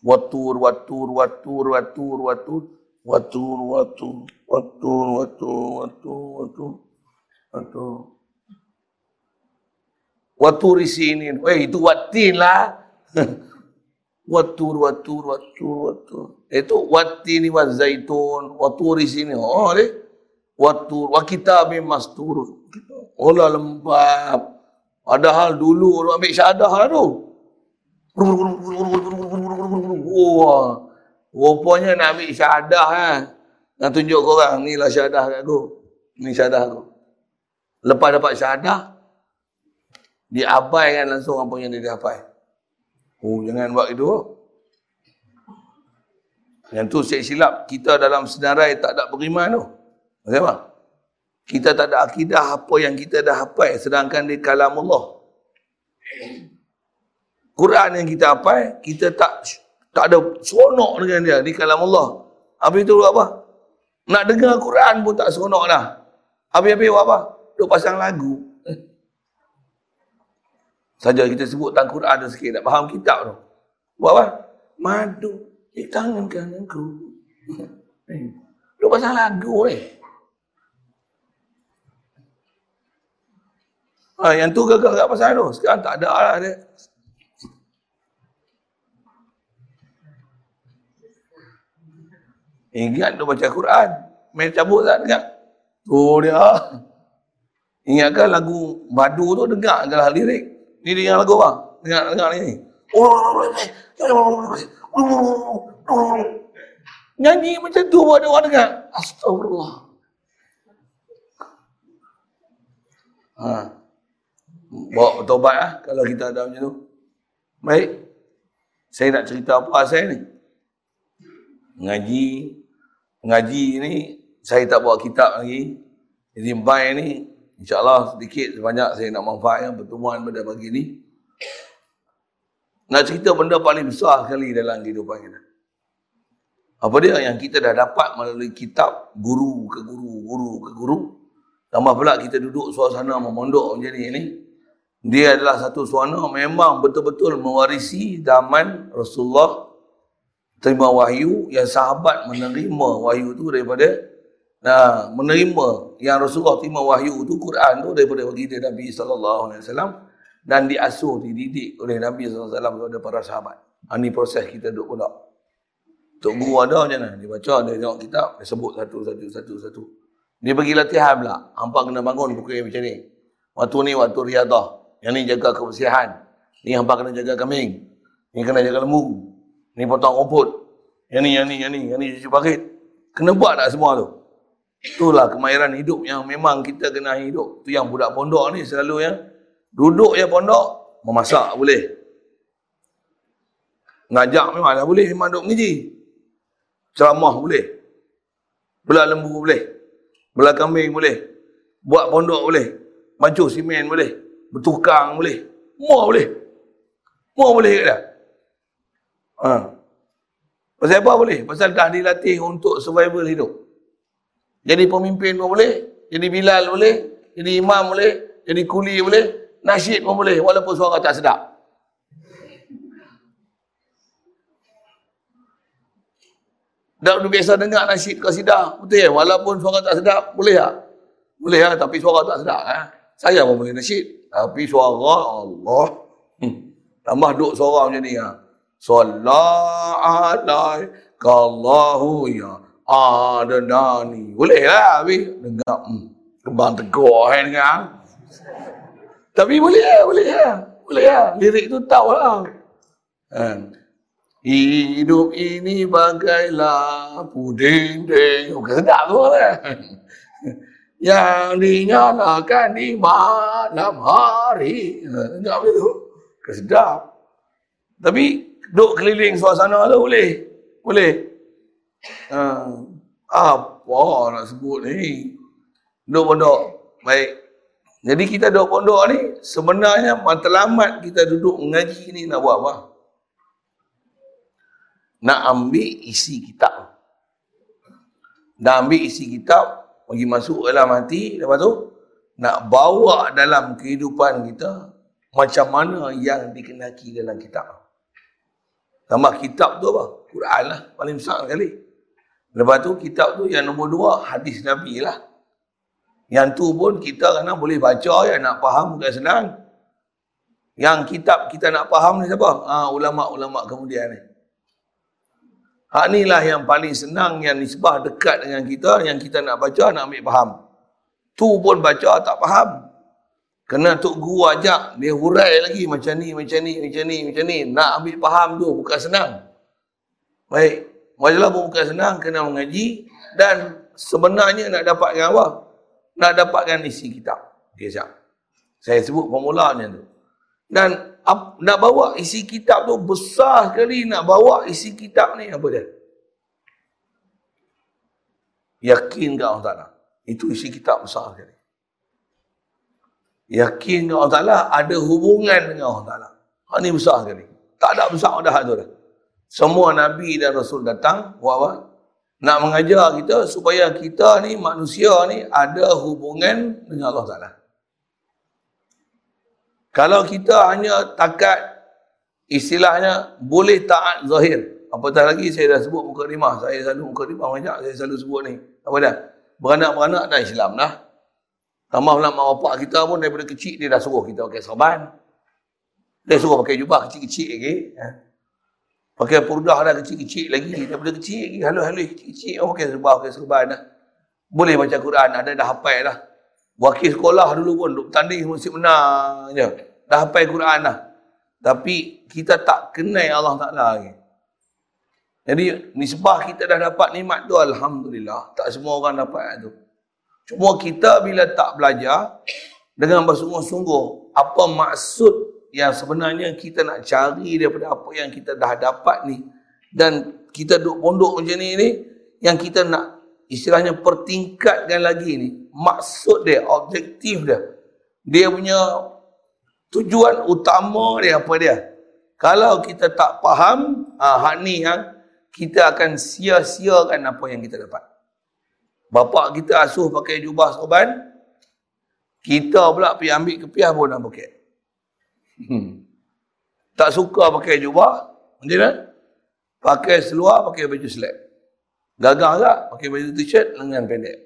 Watur, watur, watur, watur, watur, watur, watur, watur, watur, watur, watur, watur. Watur isi ini. Eh, itu watin lah. watur, watur, watur, watur. Itu watin ni wat zaitun. Watur di sini. Oh, deh. Watur. Wa kitabim mastur. Olah lembab. Padahal dulu orang ambil syahadah lah tu. Wah. Rupanya nak ambil syahadah kan. Nak tunjuk korang. Ni lah syahadah aku. Ni syahadah aku. Lepas dapat syahadah, diabaikan langsung apa yang dia dapat. Oh, jangan buat itu. Yang tu saya silap, kita dalam senarai tak ada beriman tu. Kenapa? Kita tak ada akidah apa yang kita dah hafal sedangkan di kalam Allah. Quran yang kita hafal, kita tak tak ada seronok dengan dia di kalam Allah. Habis itu apa? Nak dengar Quran pun tak seronok dah. Habis-habis apa? Duk pasang lagu saja kita sebut tentang Quran ada sikit nak faham kitab tu. Buat apa? Madu di tangan kananku. Lu pasal lagu ni. Ha, yang tu gagal kat pasal tu. Sekarang tak ada lah dia. Ingat tu baca Quran. Main cabut tak dengar? Tu dia. Ingatkan lagu Madu tu dengar adalah lirik. Ni yang lagu bang. Dengar, dengar ni. Nyanyi macam tu buat orang dengar. Astagfirullah. Ha. Bawa bertobat lah kalau kita ada macam tu. Baik. Saya nak cerita apa saya ni. Ngaji. Ngaji ni saya tak bawa kitab lagi. Jadi mai ni InsyaAllah sedikit sebanyak saya nak manfaatkan pertemuan pada pagi ini. Nak cerita benda paling besar sekali dalam kehidupan kita. Apa dia yang kita dah dapat melalui kitab guru ke guru, guru ke guru. Tambah pula kita duduk suasana memondok macam ni. Dia adalah satu suasana memang betul-betul mewarisi zaman Rasulullah terima wahyu yang sahabat menerima wahyu itu daripada Nah, menerima yang Rasulullah terima wahyu tu Quran tu daripada baginda Nabi sallallahu alaihi wasallam dan diasuh dididik oleh Nabi sallallahu alaihi wasallam kepada para sahabat. Ha, ini proses kita duk pula. Tok guru ada macam mana? Dia baca, dia tengok kitab, dia sebut satu satu satu satu. Dia bagi latihan pula. Hampa kena bangun pukul macam ni. Waktu ni waktu riadah. Yang ni jaga kebersihan. Ni hampa kena jaga kambing. Ni kena jaga lembu. Ni potong rumput. Yang ni, yang ni, yang ni, yang ni cuci parit. Kena buat tak semua tu? Itulah kemahiran hidup yang memang kita kena hidup. Itu yang budak pondok ni selalu yang duduk je pondok, memasak boleh. Ngajak memang dah boleh, memang duduk mengaji. Ceramah boleh. Belah lembu boleh. Belah kambing boleh. Buat pondok boleh. Mancur simen boleh. Bertukang boleh. Semua boleh. Semua boleh ke dah? Ha. Pasal apa boleh? Pasal dah dilatih untuk survival hidup. Jadi pemimpin pun boleh. Jadi bilal boleh. Jadi imam boleh. Jadi kuli boleh. Nasyid pun boleh. Walaupun suara tak sedap. Dah biasa dengar nasyid kau sidang. Betul ya? Walaupun suara tak sedap, boleh tak? Boleh lah, tapi suara tak sedap. Eh? Saya pun boleh nasyid. Tapi suara Allah. Hmm. Tambah duk suara macam ni. Ha? Salah alaikallahu ya adnani. Boleh lah. Tapi dengar. Hmm. Kembang tegur kan dengar. Tapi boleh lah. Boleh lah. Boleh lah. Lirik tu tahu lah. Hmm. Hidup ini bagailah puding ding. Bukan sedap tu kan. Yang dinyalakan di malam hari. Sedap itu. Kesedap. Tapi duduk keliling suasana tu boleh. Boleh. Uh, apa nak sebut ni? Duduk pondok. Baik. Jadi kita duduk pondok ni sebenarnya matlamat kita duduk mengaji ni nak buat apa? nak ambil isi kitab. Nak ambil isi kitab, pergi masuk dalam hati, lepas tu, nak bawa dalam kehidupan kita, macam mana yang dikenaki dalam kitab. Sama kitab tu apa? Quran lah, paling besar sekali. Lepas tu, kitab tu yang nombor dua, hadis Nabi lah. Yang tu pun kita kena boleh baca ya, nak faham bukan senang. Yang kitab kita nak faham ni siapa? Ha, ulama-ulama kemudian ni. Hak ni lah yang paling senang yang nisbah dekat dengan kita yang kita nak baca nak ambil faham. Tu pun baca tak faham. Kena Tok Guru ajak dia hurai lagi macam ni, macam ni, macam ni, macam ni. Nak ambil faham tu bukan senang. Baik. Majalah pun bukan senang kena mengaji dan sebenarnya nak dapatkan apa? Nak dapatkan isi kitab. Dia siap. Saya sebut formulanya tu. Dan nak bawa isi kitab tu besar sekali nak bawa isi kitab ni apa dia? Yakin ke Allah Ta'ala? Itu isi kitab besar sekali. Yakin ke Allah Ta'ala ada hubungan dengan Allah Ta'ala. Hal ni besar sekali. Tak ada besar dah tu dah. Semua Nabi dan Rasul datang buat? Nak mengajar kita supaya kita ni manusia ni ada hubungan dengan Allah Ta'ala. Kalau kita hanya takat istilahnya boleh taat zahir. Apatah lagi saya dah sebut muka rimah. Saya selalu muka rimah banyak. Saya selalu sebut ni. Apa dah? Beranak-beranak dah Islam dah. Tambah pula mak bapak kita pun daripada kecil dia dah suruh kita pakai serban. Dia suruh pakai jubah kecil-kecil lagi. Ha? Pakai purdah dah kecil-kecil lagi. Daripada kecil lagi. Halus-halus kecil-kecil. Oh, pakai serban, pakai serban dah. Boleh baca Quran. Ada dah hafal dah. Wakil sekolah dulu pun duk tanding mesti menang je. Dah hafal Quran dah. Tapi kita tak kenal Allah Taala lagi. Jadi nisbah kita dah dapat nikmat tu alhamdulillah. Tak semua orang dapat tu. Cuma kita bila tak belajar dengan bersungguh-sungguh apa maksud yang sebenarnya kita nak cari daripada apa yang kita dah dapat ni. Dan kita duduk pondok macam ni ni yang kita nak istilahnya pertingkatkan lagi ni. Maksud dia objektif dia. Dia punya tujuan utama dia apa dia? Kalau kita tak faham ah ha, ni yang kita akan sia-siakan apa yang kita dapat. Bapak kita asuh pakai jubah sorban kita pula pergi ambil kepiah pun nak pakai hmm. tak suka pakai jubah macam mana pakai seluar pakai baju selek Gagah tak? Pakai baju t-shirt, lengan pendek.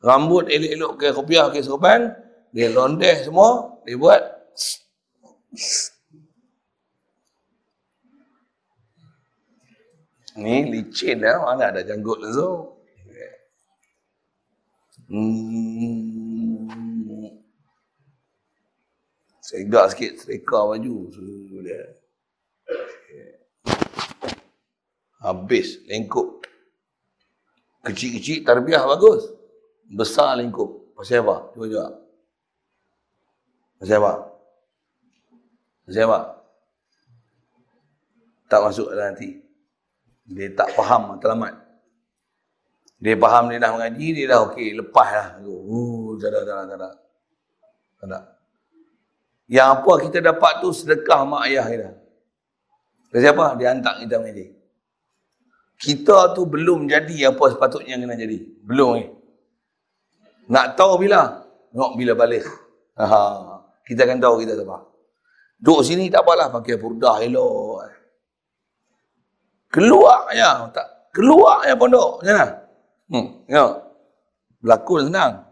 Rambut elok-elok ke kopiah ke serban. Dia londeh semua. Dia buat. Ni licin lah. Mana ada janggut tu. Hmm. Segak sikit serika baju. Habis lengkup. Kecil-kecil tarbiah bagus. Besar lingkup. Pasal apa? Cuba jawab. Pasal apa? Pasal apa? Tak masuk dalam hati. Dia tak faham matlamat. Dia faham dia dah mengaji, dia dah okey, lepas lah. Oh, tak ada, tak ada, tak ada. Tak ada. Yang apa kita dapat tu sedekah mak ayah kita. Dari siapa? Dia hantar kita mengaji. Kita tu belum jadi apa sepatutnya yang kena jadi. Belum eh. Nak tahu bila? Nak bila balik. Ha, kita akan tahu kita siapa. Duduk sini tak apalah pakai burdah elok. Keluar ya, tak keluar ya pondok. Macam mana? Hmm, ya. Berlakon senang.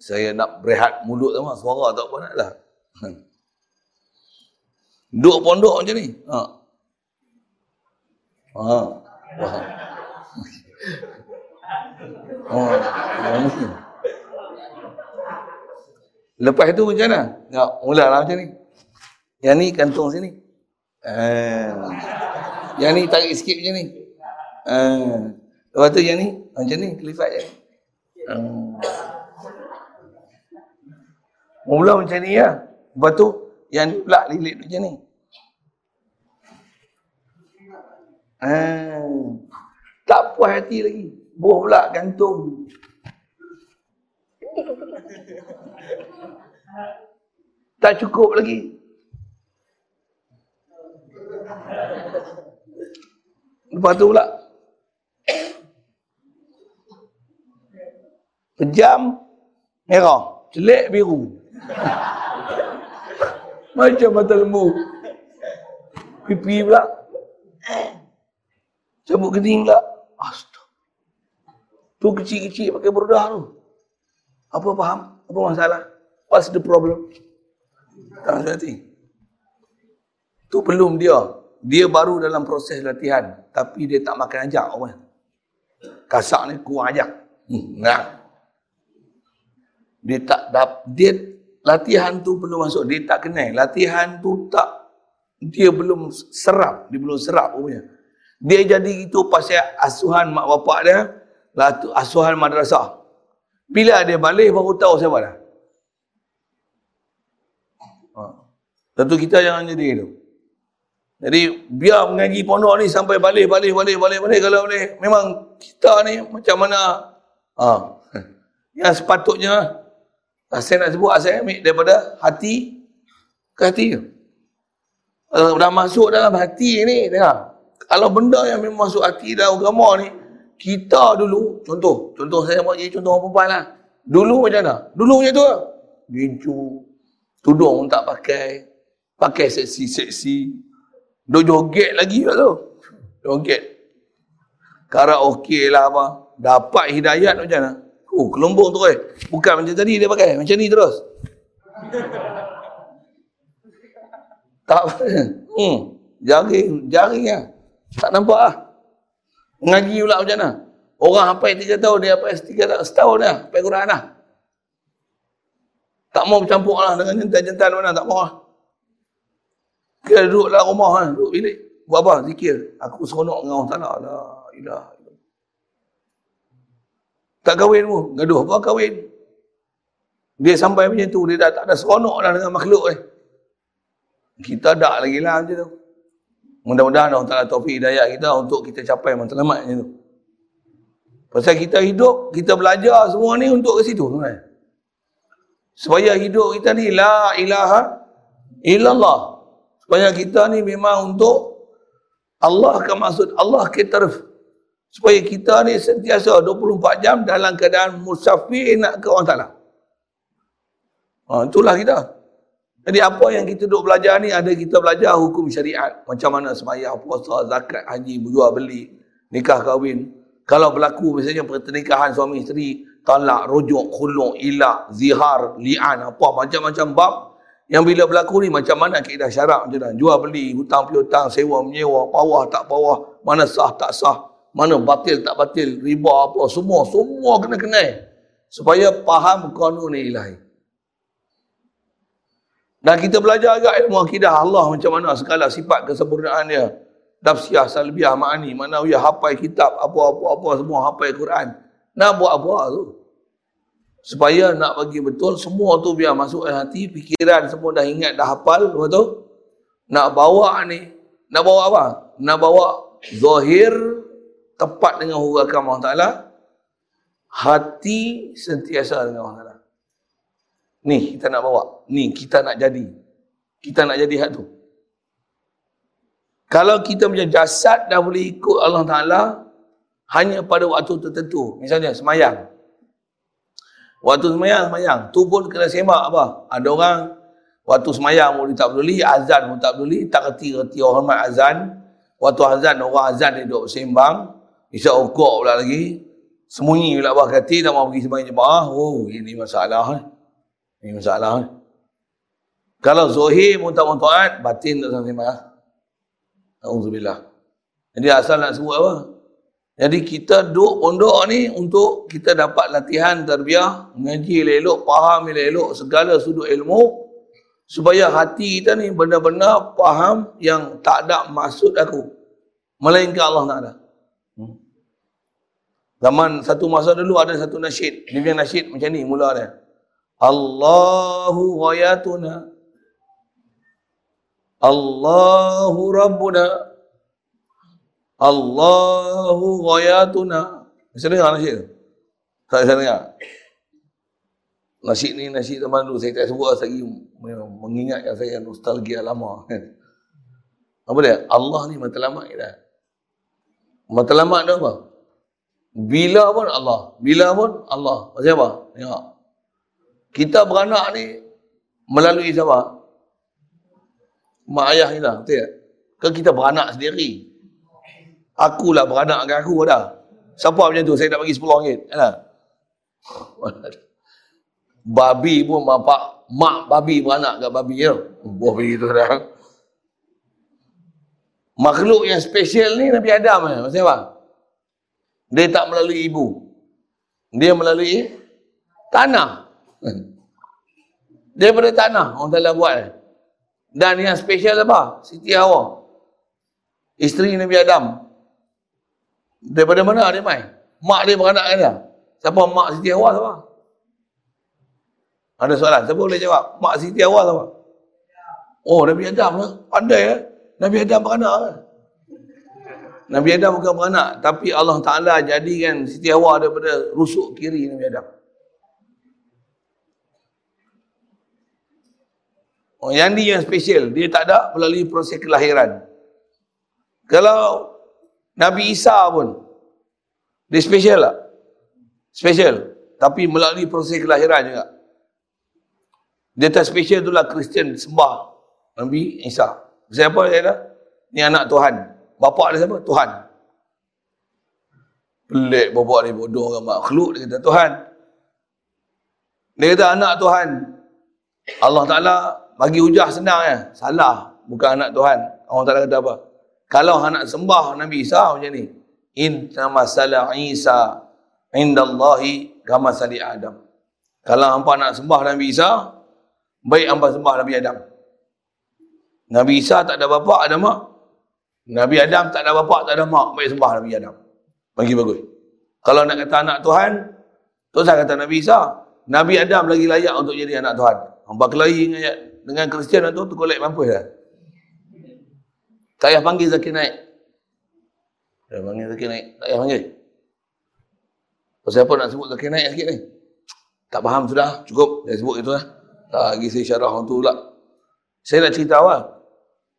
Saya nak berehat mulut sama suara tak apa nak lah. Duduk pondok macam ni. Ha. Ha. Wah. Oh, Lepas tu macam mana? Ya, mulalah macam ni. Yang ni kantung sini. Eh. Yang ni tarik sikit macam ni. Eh. Lepas tu yang ni macam ni kelifat je. Hmm. Mula macam ni ya. Lepas tu yang ni pula lilit macam ni. Eh. Tak puas hati lagi. Buah pula gantung. Tak cukup lagi. Lepas tu pula. Pejam. Merah. Celik biru. Macam mata lembu. Pipi pula. Cabut kening pula. Astaga. Tu kecil-kecil pakai berdah tu. Apa faham? Apa masalah? What's the problem? Tak hati. Tu belum dia. Dia baru dalam proses latihan. Tapi dia tak makan ajak. Apa? Kasak ni kurang ajak. Hmm, nah. Dia tak dap, dia latihan tu belum masuk. Dia tak kenal. Latihan tu tak, dia belum serap. Dia belum serap. Apa? Dia jadi itu pasal asuhan mak bapak dia. Asuhan madrasah. Bila dia balik baru tahu siapa dah. Ha. Tentu kita jangan jadi itu. Jadi biar mengaji pondok ni sampai balik, balik, balik, balik, balik kalau boleh. Memang kita ni macam mana. Ha. Yang sepatutnya, saya nak sebut, saya ambil daripada hati ke hati. Kalau dah masuk dalam hati ni, dengar. Kalau benda yang memang masuk hati dalam agama ni, kita dulu, contoh, contoh saya buat jadi contoh orang perempuan lah. Dulu macam mana? Dulu macam tu lah. Gincu, tudung tak pakai, pakai seksi-seksi, Duk joget lagi lah tu. Joget. Karaoke lah apa. Dapat hidayat macam mana? Oh, kelombong tu eh. Bukan macam tadi dia pakai. Macam ni terus. tak apa. Hmm. Jaring. Jaring lah. Tak nampak lah. Ngaji pula macam mana? Orang sampai tiga tahun, dia sampai tiga tahun, setahun dah. Sampai Quran lah. Tak mau bercampur lah dengan jentan-jentan mana. Tak mau lah. Kita duduk dalam rumah kan, duduk bilik. Buat apa? Zikir. Aku seronok dengan Allah Ta'ala. La ilah. Tak kahwin pun. Gaduh. Apa kahwin? Dia sampai macam tu. Dia dah tak ada seronok dah dengan makhluk eh. Kita tak lagi lah macam tu. Mudah-mudahan Allah Ta'ala taufiq hidayah kita untuk kita capai matlamat macam tu. Pasal kita hidup, kita belajar semua ni untuk ke situ. Kan? Supaya hidup kita ni la ilaha illallah. Supaya kita ni memang untuk Allah akan maksud Allah kita supaya kita ni sentiasa 24 jam dalam keadaan musafir nak ke orang Ta'ala. Ha, itulah kita. Jadi apa yang kita duduk belajar ni ada kita belajar hukum syariat. Macam mana semaya, puasa, zakat, haji, berjual beli, nikah kahwin. Kalau berlaku misalnya pernikahan suami isteri, talak, rujuk, khuluk, ilak, zihar, li'an, apa macam-macam bab yang bila berlaku ni macam mana kaedah syarak macam mana? Jual beli, hutang piutang, sewa menyewa, pawah tak pawah, mana sah tak sah, mana batil tak batil, riba apa, semua, semua kena kenal. Supaya faham kanun ilahi. Dan kita belajar agak ilmu akidah Allah macam mana segala sifat kesempurnaan dia. Dafsiyah, salbiah, ma'ani, mana ya hafal kitab, apa-apa-apa semua hafal Quran. Nak buat apa tu? supaya nak bagi betul semua tu biar masuk dalam hati fikiran semua dah ingat dah hafal lepas tu nak bawa ni nak bawa apa nak bawa zahir tepat dengan huraikan Allah Ta'ala, hati sentiasa dengan Allah Ta'ala. Ni kita nak bawa. Ni kita nak jadi. Kita nak jadi hak tu. Kalau kita punya jasad dah boleh ikut Allah Ta'ala, hanya pada waktu tertentu. Misalnya semayang. Waktu semayang, semayang. Tu pun kena semak apa. Ada orang waktu semayang pun tak peduli, azan pun tak peduli, tak kerti-kerti hormat azan. Waktu azan, orang azan dia duduk sembang. Isyak ukuk pula lagi. Sembunyi pula bawah kati, tak mau pergi semayang jemaah. Oh, ini masalah. Eh. Ini masalah. Eh. Kalau zohir pun tak mau taat, batin tak sama-sama. Alhamdulillah. Jadi asal nak sebut apa? Jadi kita duduk pondok ni untuk kita dapat latihan terbiah, mengaji elok, faham elok segala sudut ilmu supaya hati kita ni benar-benar faham yang tak ada maksud aku. Melainkan Allah Ta'ala. Zaman satu masa dulu ada satu nasyid. Dia punya nasyid macam ni mula dia. Allahu ghayatuna Allahu Rabbuna Allahu ghayatuna Bisa dengar nasyid? Tak bisa dengar Nasyid ni nasyid zaman dulu Saya tak sebut lagi Mengingatkan saya nostalgia lama Apa dia? Allah ni matlamat kita Matlamat tu apa? Bila pun Allah Bila pun Allah Macam apa? Tengok Kita beranak ni Melalui siapa? mak ayah ni lah. Betul tak? Kan kita beranak sendiri. Akulah beranak dengan aku dah. Siapa macam tu? Saya nak bagi 10 ringgit. Kan? babi pun bapak, mak babi beranak dengan babi ya. Buah begitu dah. Makhluk yang spesial ni Nabi Adam ni. Maksudnya apa? Dia tak melalui ibu. Dia melalui tanah. Dia pada tanah orang telah buat. Dan yang spesial apa? Siti Hawa. Isteri Nabi Adam. Daripada mana dia main? Mak dia beranak dia? Siapa mak Siti Hawa siapa? Ada soalan. Siapa boleh jawab? Mak Siti Hawa siapa? Oh, Nabi Adam lah. Pandai lah. Nabi Adam beranak kan? Nabi Adam bukan beranak. Tapi Allah Ta'ala jadikan Siti Hawa daripada rusuk kiri Nabi Adam. Oh, yang ni yang spesial. Dia tak ada melalui proses kelahiran. Kalau Nabi Isa pun, dia spesial tak? Spesial. Tapi melalui proses kelahiran juga. Dia tak spesial itulah Kristian sembah Nabi Isa. Siapa dia dah? Ni anak Tuhan. Bapak dia siapa? Tuhan. Pelik bapak ni bodoh dengan makhluk. Dia kata Tuhan. Dia kata anak Tuhan. Allah Ta'ala bagi hujah senang ya. Salah. Bukan anak Tuhan. Allah Ta'ala kata apa? Kalau anak sembah Nabi Isa macam ni. Inna masalah Isa indallahi kama sali Adam. Kalau hampa nak sembah Nabi Isa, baik hampa sembah Nabi Adam. Nabi Isa tak ada bapa, ada mak. Nabi Adam tak ada bapa, tak ada mak, baik sembah Nabi Adam. Bagi bagus. Kalau nak kata anak Tuhan, tu saya kata Nabi Isa, Nabi Adam lagi layak untuk jadi anak Tuhan. Hampa kelahi dengan dengan Kristian tu tu kolek mampu dah. Payah panggil Zakir naik. Tak panggil Zakir naik. Tak payah panggil. Pasal apa nak sebut Zakir naik sikit ni? Tak faham sudah. Cukup. Saya sebut itu lah. Tak lagi saya syarah orang tu pula. Saya nak cerita awal.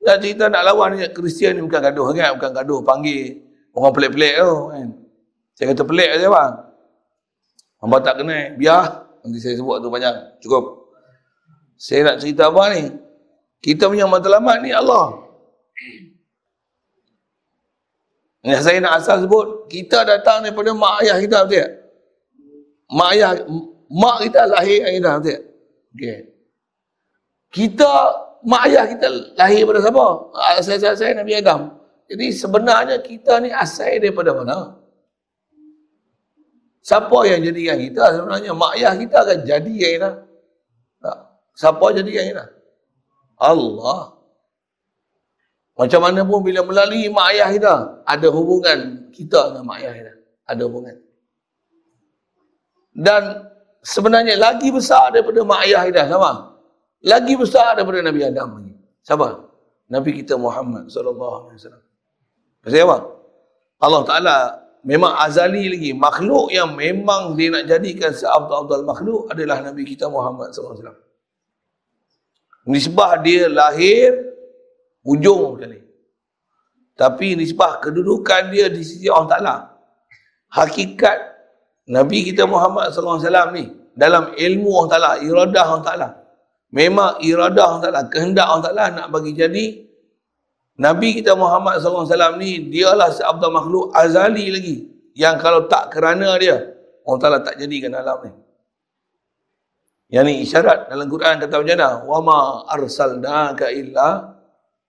Nak cerita nak lawan ni. Kristian ni bukan gaduh kan? Bukan gaduh. Panggil orang pelik-pelik tu. Kan? Saya kata pelik saja bang. Hamba tak kena. Biar. Nanti saya sebut tu banyak. Cukup. Saya nak cerita apa ni? Kita punya matlamat ni Allah. Yang saya nak asal sebut, kita datang daripada mak ayah kita, betul tak? Mak ayah, mak kita lahir ayah kita, betul tak? Okay. Kita, mak ayah kita lahir pada siapa? Asal saya, saya Nabi Adam. Jadi sebenarnya kita ni asal daripada mana? Siapa yang jadikan kita sebenarnya? Mak ayah kita akan jadi yang kita. Siapa jadi yang ini? Allah. Macam mana pun bila melalui mak ayah kita, ada hubungan kita dengan mak ayah kita. Ada hubungan. Dan sebenarnya lagi besar daripada mak ayah kita, sama? Lagi besar daripada Nabi Adam lagi. Siapa? Nabi kita Muhammad sallallahu alaihi wasallam. Pasal apa? Allah Ta'ala memang azali lagi. Makhluk yang memang dia nak jadikan seabdal-abdal makhluk adalah Nabi kita Muhammad SAW. Nisbah dia lahir ujung ni. Tapi nisbah kedudukan dia di sisi Allah Ta'ala. Hakikat Nabi kita Muhammad SAW ni dalam ilmu Allah Ta'ala, iradah Allah Ta'ala Memang iradah Allah Ta'ala, kehendak Allah Ta'ala nak bagi jadi Nabi kita Muhammad SAW ni dialah seabdal makhluk azali lagi. Yang kalau tak kerana dia, Allah Ta'ala tak jadikan alam ni. Yang ni isyarat dalam Quran kata macam mana? وَمَا أَرْسَلْنَاكَ إِلَّا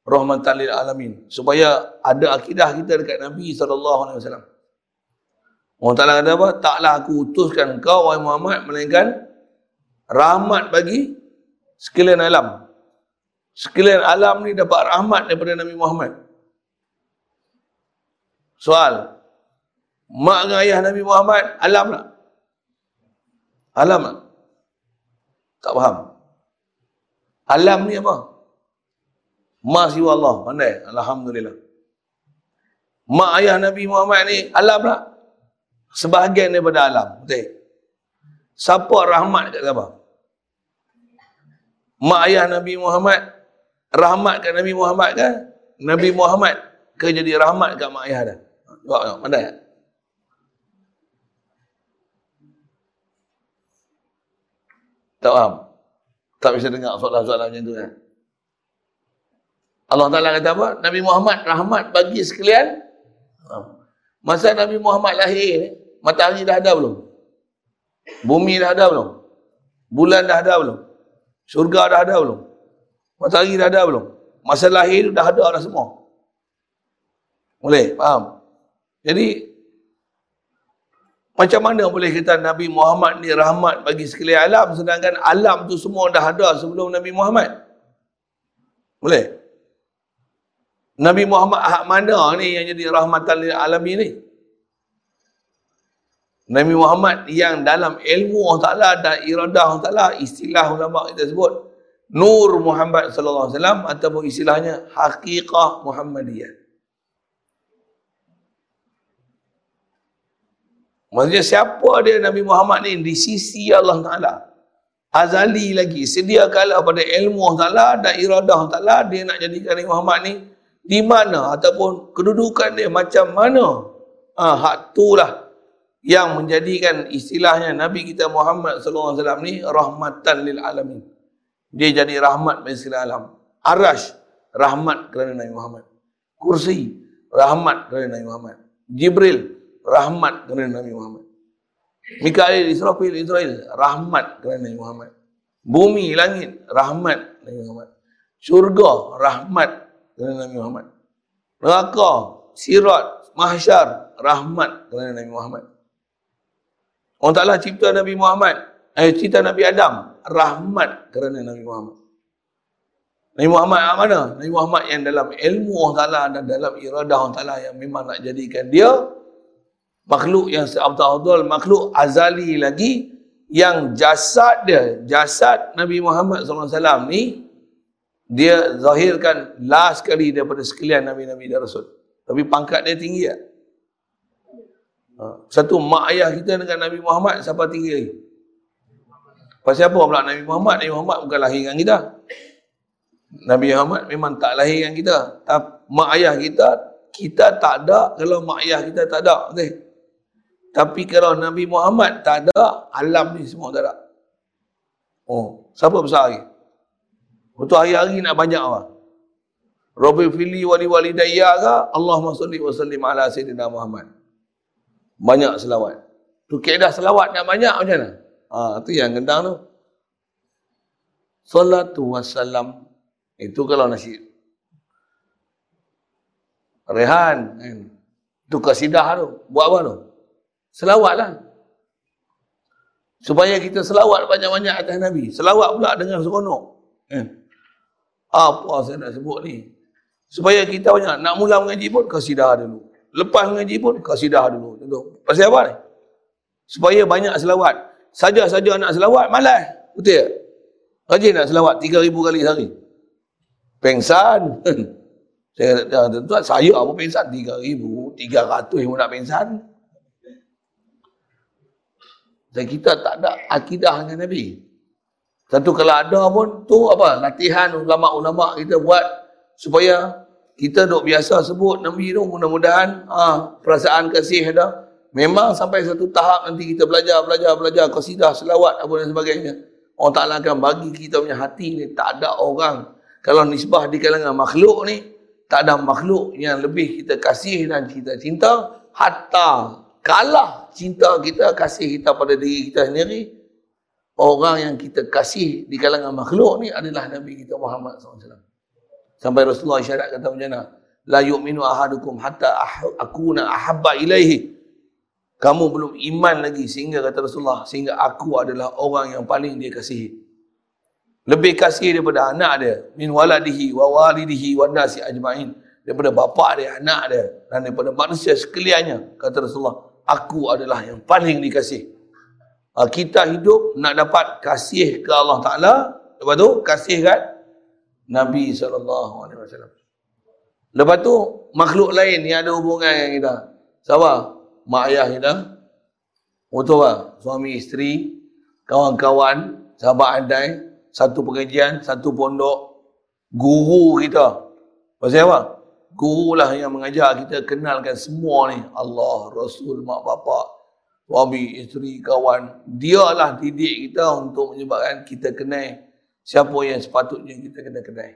rahmatan lil alamin supaya ada akidah kita dekat Nabi sallallahu alaihi wasallam. Allah Taala kata apa? Taklah aku utuskan kau wahai Muhammad melainkan rahmat bagi sekalian alam. Sekalian alam ni dapat rahmat daripada Nabi Muhammad. Soal. Mak dengan ayah Nabi Muhammad alam tak? Alam tak? Tak faham. Alam ni apa? Masih Allah. Pandai. Alhamdulillah. Mak ayah Nabi Muhammad ni alam tak? Sebahagian daripada alam. Betul. Siapa rahmat kat siapa? Mak ayah Nabi Muhammad rahmat kat Nabi Muhammad kan? Nabi Muhammad ke jadi rahmat kat mak ayah dah. Jawab tengok. Pandai tak? Tak faham? Tak bisa dengar soalan-soalan macam tu kan? Allah Ta'ala kata apa? Nabi Muhammad rahmat bagi sekalian. Masa Nabi Muhammad lahir, matahari dah ada belum? Bumi dah ada belum? Bulan dah ada belum? Syurga dah ada belum? Matahari dah ada belum? Masa lahir dah ada dah semua. Boleh? Faham? Jadi, macam mana boleh kita Nabi Muhammad ni rahmat bagi sekalian alam sedangkan alam tu semua dah ada sebelum Nabi Muhammad? Boleh? Nabi Muhammad ahad mana ni yang jadi rahmatan lil alamin ni? Nabi Muhammad yang dalam ilmu Allah Ta'ala dan iradah Allah Ta'ala istilah ulama kita sebut Nur Muhammad sallallahu alaihi wasallam ataupun istilahnya haqiqah Muhammadiyah. Maksudnya siapa dia Nabi Muhammad ni di sisi Allah Ta'ala? Azali lagi. Sedia kala pada ilmu Allah Ta'ala dan iradah Allah Ta'ala dia nak jadikan Nabi Muhammad ni di mana ataupun kedudukan dia macam mana ha, hak itulah yang menjadikan istilahnya Nabi kita Muhammad sallallahu alaihi wasallam ni rahmatan lil alamin. Dia jadi rahmat bagi segala alam. Arash rahmat kerana Nabi Muhammad. Kursi rahmat kerana Nabi Muhammad. Jibril rahmat kerana Nabi Muhammad. Mikail Israfil Israel rahmat kerana Nabi Muhammad. Bumi langit rahmat Nabi Muhammad. Syurga rahmat kerana Nabi Muhammad. Neraka, sirat, mahsyar, rahmat kerana Nabi Muhammad. Allah Ta'ala cipta Nabi Muhammad, eh, cipta Nabi Adam, rahmat kerana Nabi Muhammad. Nabi Muhammad yang mana? Nabi Muhammad yang dalam ilmu Allah Ta'ala dan dalam iradah Allah Ta'ala yang memang nak jadikan dia makhluk yang seabdal-abdal, makhluk azali lagi yang jasad dia, jasad Nabi Muhammad SAW ni dia zahirkan last sekali daripada sekalian Nabi-Nabi dan Rasul. Tapi pangkat dia tinggi tak? Ha. Satu, mak ayah kita dengan Nabi Muhammad, siapa tinggi lagi? Pasal apa pula Nabi Muhammad? Nabi Muhammad bukan lahir dengan kita. Nabi Muhammad memang tak lahir dengan kita. Tapi mak ayah kita, kita tak ada kalau mak ayah kita tak ada. Okay? Tapi kalau Nabi Muhammad tak ada, alam ni semua tak ada. Oh, siapa besar lagi? Untuk hari-hari nak banyak apa? Rabbi fili wali wali daya ke? Allahumma salli wa sallim ala Sayyidina Muhammad. Banyak selawat. Tu keadaan selawat nak banyak macam mana? Ha, tu yang gendang tu. Salatu wassalam. Itu kalau nasi. Rehan. Kan? Itu kasidah tu. Buat apa tu? Selawat lah. Supaya kita selawat banyak-banyak atas Nabi. Selawat pula dengan seronok. Eh. Apa saya nak sebut ni? Supaya kita banyak nak mula mengaji pun kasidah dulu. Lepas mengaji pun kasidah dulu. Tentu. Pasal apa ni? Supaya banyak selawat. Saja-saja nak selawat malas. Betul tak? Rajin nak selawat 3000 kali sehari. Pengsan. Saya kata, tuan saya apa ribu, tiga ratus yang nak pensan. Dan kita tak ada akidah dengan Nabi. Tentu kalau ada pun, tu apa? Latihan ulama-ulama kita buat supaya kita duk biasa sebut Nabi tu mudah-mudahan ah, perasaan kasih ada. Memang sampai satu tahap nanti kita belajar, belajar, belajar, kasidah, selawat, apa dan sebagainya. Allah Ta'ala akan bagi kita punya hati ni, tak ada orang. Kalau nisbah di kalangan makhluk ni, tak ada makhluk yang lebih kita kasih dan kita cinta. Hatta kalah cinta kita, kasih kita pada diri kita sendiri. Orang yang kita kasih di kalangan makhluk ni adalah Nabi kita Muhammad SAW. Sampai Rasulullah isyarat kata macam mana? La yu'minu ahadukum hatta akuna ahabba ilaihi. Kamu belum iman lagi sehingga kata Rasulullah sehingga aku adalah orang yang paling dia kasihi. Lebih kasih daripada anak dia min waladihi wa walidihi wa nasi ajmain daripada bapa dia anak dia dan daripada manusia sekaliannya kata Rasulullah aku adalah yang paling dikasih ah, kita hidup nak dapat kasih ke Allah Taala lepas tu kasih kan Nabi sallallahu alaihi wasallam lepas tu makhluk lain yang ada hubungan dengan kita siapa mak ayah kita, tak? Suami isteri, kawan-kawan, sahabat andai, satu pengajian, satu pondok, guru kita. Pasal apa? Guru lah yang mengajar kita kenalkan semua ni. Allah, Rasul, mak bapak, suami, isteri, kawan. Dia lah didik kita untuk menyebabkan kita kenal siapa yang sepatutnya kita kena kenal.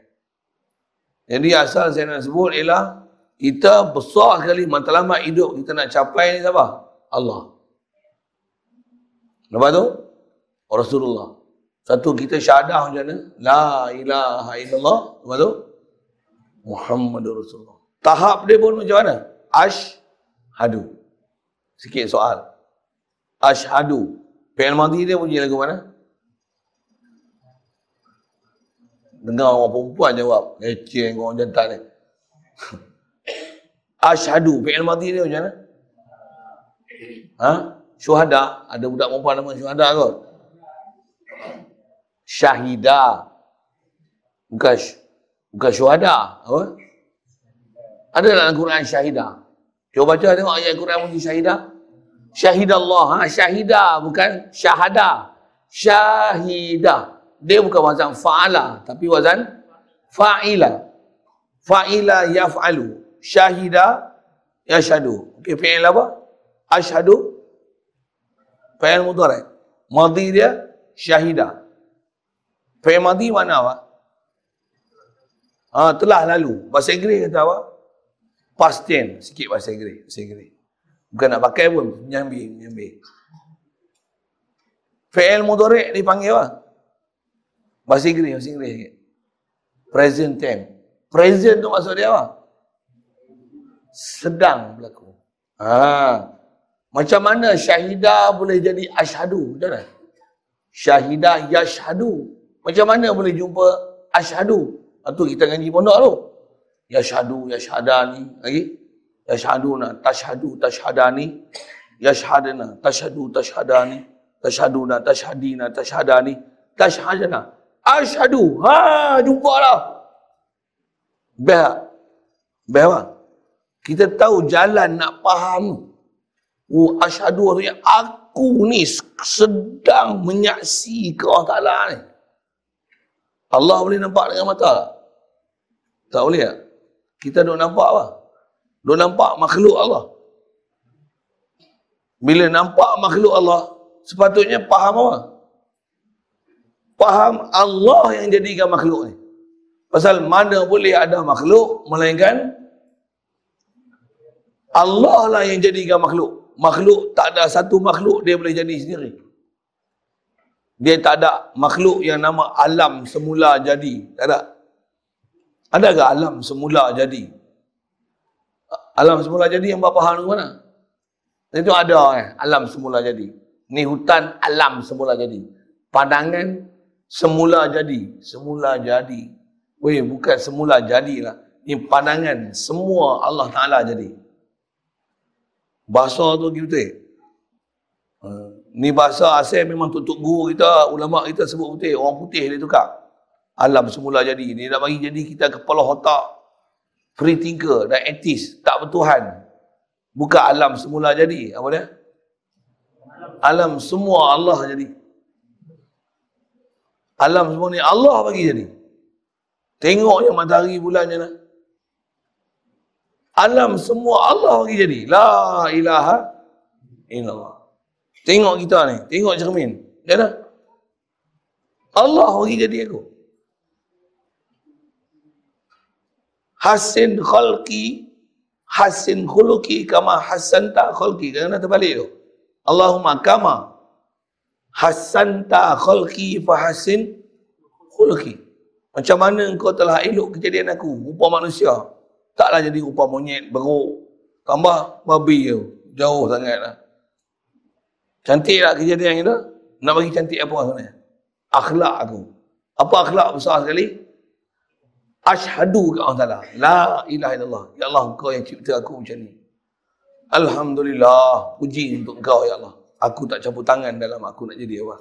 Jadi asal saya nak sebut ialah kita besar sekali matlamat hidup kita nak capai ni siapa? Allah. Lepas tu Rasulullah. Satu kita syahadah macam mana? La ilaha illallah. Lepas tu Muhammadur Rasulullah. Tahap dia pun macam mana? Ashhadu. Sikit soal. Ashhadu. Fi'il madhi dia bunyi lagu mana? Dengar orang perempuan jawab. Eceng orang jantan ni. Ashadu. Fi'il madhi dia macam mana? Ha? Syuhada. Ada budak perempuan nama syuhada kot. Syahida. Bukan, bukan syuhada. Apa? Ada dalam Al-Quran syahida. Cuba baca tengok ayat Al-Quran bunyi syahida. Syahida Allah. Ha? Syahida. Bukan syahada. Syahida. Dia bukan wazan fa'ala. Tapi wazan fa'ila. Fa'ila yaf'alu syahida yashhadu. Okey, fi'il apa? Ashhadu. Fi'il mudhari. Madhi dia syahida. Fi'il madhi mana apa? Ha, telah lalu. Bahasa Inggeris kata apa? Past tense. Sikit bahasa Inggeris. Bahasa Inggeris. Bukan nak pakai pun. Nyambi. Nyambi. Fi'il mudhari dipanggil apa? Bahasa Inggeris. Bahasa Inggeris. Present tense. Present tu maksud dia apa? sedang berlaku. Ha. Macam mana syahidah boleh jadi asyhadu? Macam mana? Syahidah yashhadu. Macam mana boleh jumpa asyhadu? Itu ha, kita ngaji pondok tu. Yashhadu, yashhadani. Lagi? Yashhaduna, tashhadu, tashhadani. Yashhadana, tashhadu, tashhadani. Tashhaduna, tashhadina, tashhadani. Tashhadana. Asyhadu. Ha, jumpa lah. Beh. Beh apa? Kita tahu jalan nak faham. Oh, asyhadu artinya aku ni sedang menyaksikan Allah Ta'ala ni. Allah boleh nampak dengan mata? Tak boleh tak? Kita duk nampak apa? Duk nampak makhluk Allah. Bila nampak makhluk Allah, sepatutnya faham apa? Faham Allah yang jadikan makhluk ni. Pasal mana boleh ada makhluk, melainkan Allah lah yang jadikan makhluk. Makhluk tak ada satu makhluk dia boleh jadi sendiri. Dia tak ada makhluk yang nama alam semula jadi. Tak ada. Ada ke alam semula jadi? Alam semula jadi yang berapa hal mana? Itu ada eh, alam semula jadi. Ni hutan alam semula jadi. Pandangan semula jadi. Semula jadi. Weh, bukan semula jadilah. Ni pandangan semua Allah Ta'ala jadi. Bahasa tu kita. Uh, ni bahasa asal memang tutup guru kita, ulama kita sebut putih. Orang putih dia tukar. Alam semula jadi. Ni nak bagi jadi kita kepala otak. free thinker dan atheist, tak bertuhan. Bukan alam semula jadi. Apa dia? Alam semua Allah jadi. Alam semua ni Allah bagi jadi. Tengok yang matahari bulan je lah. Alam semua Allah bagi jadi. La ilaha illallah. Tengok kita ni. Tengok cermin. Ya dah. Allah bagi jadi aku. Hasin khalqi hasin khuluki kama hasanta khalqi. Kena terbalik tu. Allahumma kama hasanta khalqi fa hasin khuluki. Macam mana engkau telah elok kejadian aku, rupa manusia. Taklah jadi rupa monyet, beruk. Tambah babi tu. Jauh sangat lah. Cantik tak kejadian itu? Nak bagi cantik apa sebenarnya? Akhlak aku. Apa akhlak besar sekali? Ashadu ke Allah Ta'ala. La ilaha illallah. Ya Allah, engkau yang cipta aku macam ni. Alhamdulillah. Puji untuk engkau, Ya Allah. Aku tak campur tangan dalam aku nak jadi apa.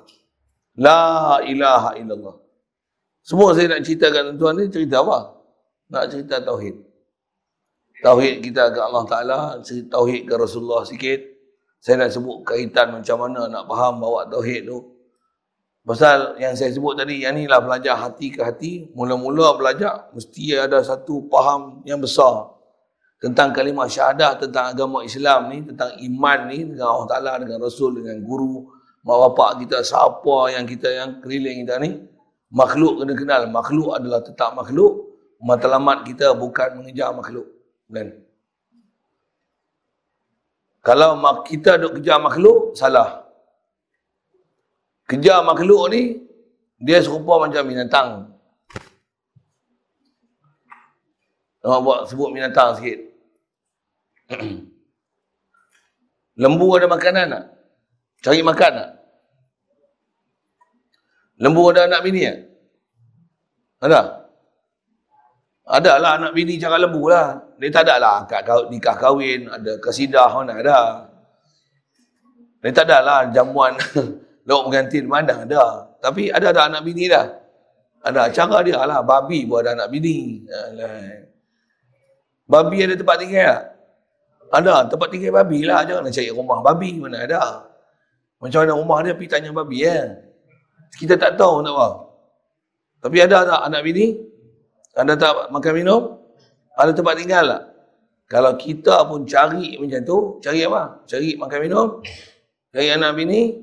La ilaha illallah. Semua saya nak ceritakan tuan ni cerita apa? Nak cerita Tauhid. Tauhid kita ke Allah Ta'ala. Tauhid ke Rasulullah sikit. Saya nak sebut kaitan macam mana nak faham bawa Tauhid tu. Pasal yang saya sebut tadi, yang inilah belajar hati ke hati. Mula-mula belajar, mesti ada satu faham yang besar. Tentang kalimah syahadah, tentang agama Islam ni, tentang iman ni, dengan Allah Ta'ala, dengan Rasul, dengan guru, mak bapak kita, siapa yang kita, yang keliling kita ni. Makhluk kena kenal. Makhluk adalah tetap makhluk. Matlamat kita bukan mengejar makhluk. Dan kalau kita duk kejar makhluk, salah. Kejar makhluk ni, dia serupa macam binatang. Nak buat sebut binatang sikit. Lembu ada makanan tak? Cari makan tak? Lembu ada anak bini tak? Ada? Ada lah anak bini cara lembu lah. Dia tak ada lah nikah kahwin, ada kesidah mana ada. Dia tak ada lah jamuan Lauk pengantin mana ada. Tapi ada ada anak bini dah. Ada cara dia lah. Babi ada anak bini. Alah. Babi ada tempat tinggal tak? Ada tempat tinggal babi lah. Jangan nak cari rumah babi mana ada. Macam mana rumah dia pergi tanya babi ya. Kita tak tahu nak apa. Tapi ada tak anak bini? Ada tak makan minum? Ada tempat tinggal tak? Kalau kita pun cari macam tu, cari apa? Cari makan minum, cari anak bini,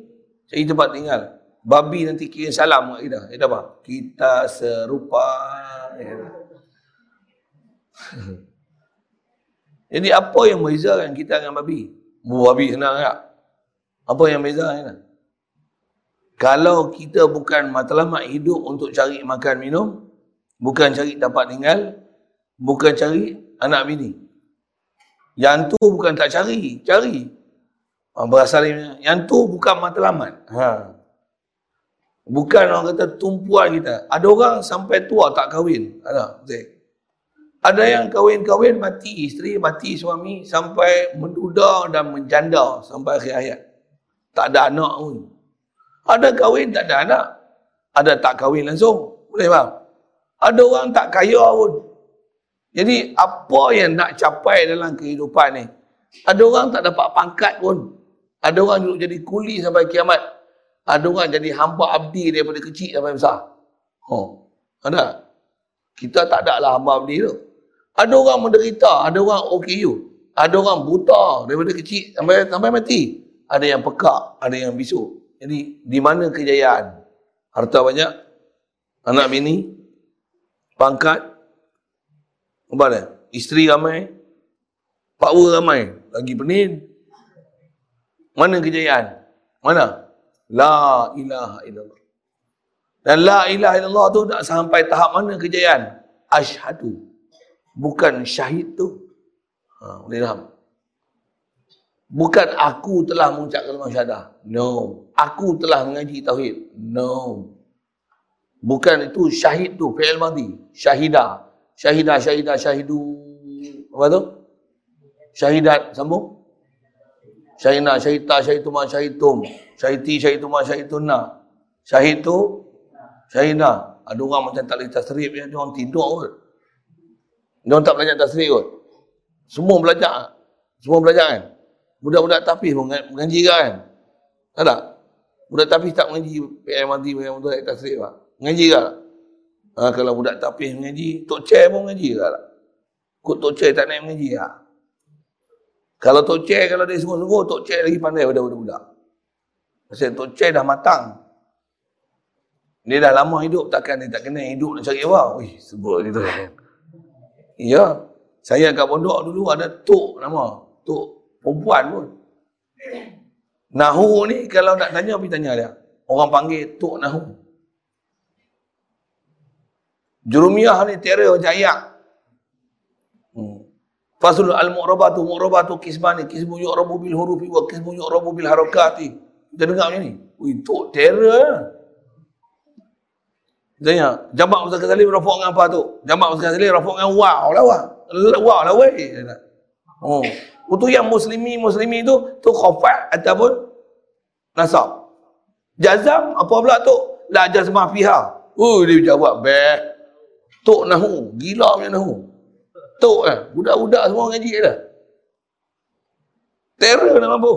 cari tempat tinggal. Babi nanti kira salam kat kita. Kita apa? Kita serupa. Jadi apa yang membezakan kita dengan babi? Babi senang tak? Apa yang beza kan? Kalau kita bukan matlamat hidup untuk cari makan minum, bukan cari tempat tinggal, bukan cari anak bini. Yang tu bukan tak cari, cari. Berasal yang tu bukan matlamat. Ha. Bukan orang kata tumpuan kita. Ada orang sampai tua tak kahwin. Ada, Zek. Ada yang kahwin-kahwin mati isteri, mati suami sampai menduda dan menjanda sampai akhir hayat. Tak ada anak pun. Ada kahwin tak ada anak. Ada tak kahwin langsung. Boleh faham? Ada orang tak kaya pun. Jadi apa yang nak capai dalam kehidupan ni? Ada orang tak dapat pangkat pun. Ada orang duduk jadi kuli sampai kiamat. Ada orang jadi hamba abdi daripada kecil sampai besar. Oh, ada? Kita tak ada lah hamba abdi tu. Ada orang menderita, ada orang OKU. Ada orang buta daripada kecil sampai sampai mati. Ada yang pekak, ada yang bisu. Jadi, di mana kejayaan? Harta banyak, anak bini, pangkat, apa dia? Isteri ramai, power ramai, lagi penin, mana kejayaan? Mana? La ilaha illallah. Dan la ilaha illallah tu tak sampai tahap mana kejayaan? Ashadu. Bukan syahid tu. Ha, boleh faham? Bukan aku telah mengucap kalimah syahadah. No. Aku telah mengaji tauhid. No. Bukan itu syahid tu, fi'il madhi. Syahidah. Syahidah, syahidah, syahidu. Apa tu? Syahidat, sambung. Syahina, syahita, syahituma, syahitum. Syahiti, syahituma, syahituna. Syahid tu, syahina. Ada orang macam tak boleh tasrib, dia orang tidur kot. Dia tak belajar tasrif kot. Semua belajar. Semua belajar kan. Budak-budak tapis pun mengaji kan. Tak tak? Budak tapis tak mengaji PM tu tasrif lah. Mengaji kan? Ha, kalau budak tapis mengaji, Tok Chair pun mengaji kan? Kut Tok Chair tak naik mengaji lah. Kalau Tok Chair, kalau dia sungguh-sungguh, Tok Chair lagi pandai pada budak-budak. Pasal Tok Chair dah matang. Dia dah lama hidup, takkan dia tak kena hidup nak cari apa. Wih, sebut gitu. Ya. Saya kat pondok dulu ada Tok nama. Tok perempuan pun. Nahu ni kalau nak tanya, pergi tanya dia. Orang panggil Tok Nahu. Jurumiyah ni teror macam. Hmm. Fasul al-mu'rabatu, mu'rabatu kismani, kismu yu'rabu bil hurufi wa kismu yu'rabu bil harakati. Kita dengar macam ni. Ui, Tok teror. Tanya, jamak Ustaz Ghazali rafuk dengan apa tu? Jamak Ustaz Ghazali rafuk dengan wow lah wow. Wow lah weh. Oh. Untuk yang muslimi muslimi tu tu khafat ataupun nasab. Jazam apa pula tu? La jazmah fiha. Oh dia jawab beh. Tok nahu, gila punya nahu. Tok eh, budak-budak semua ngaji dah. Terror nak mampu.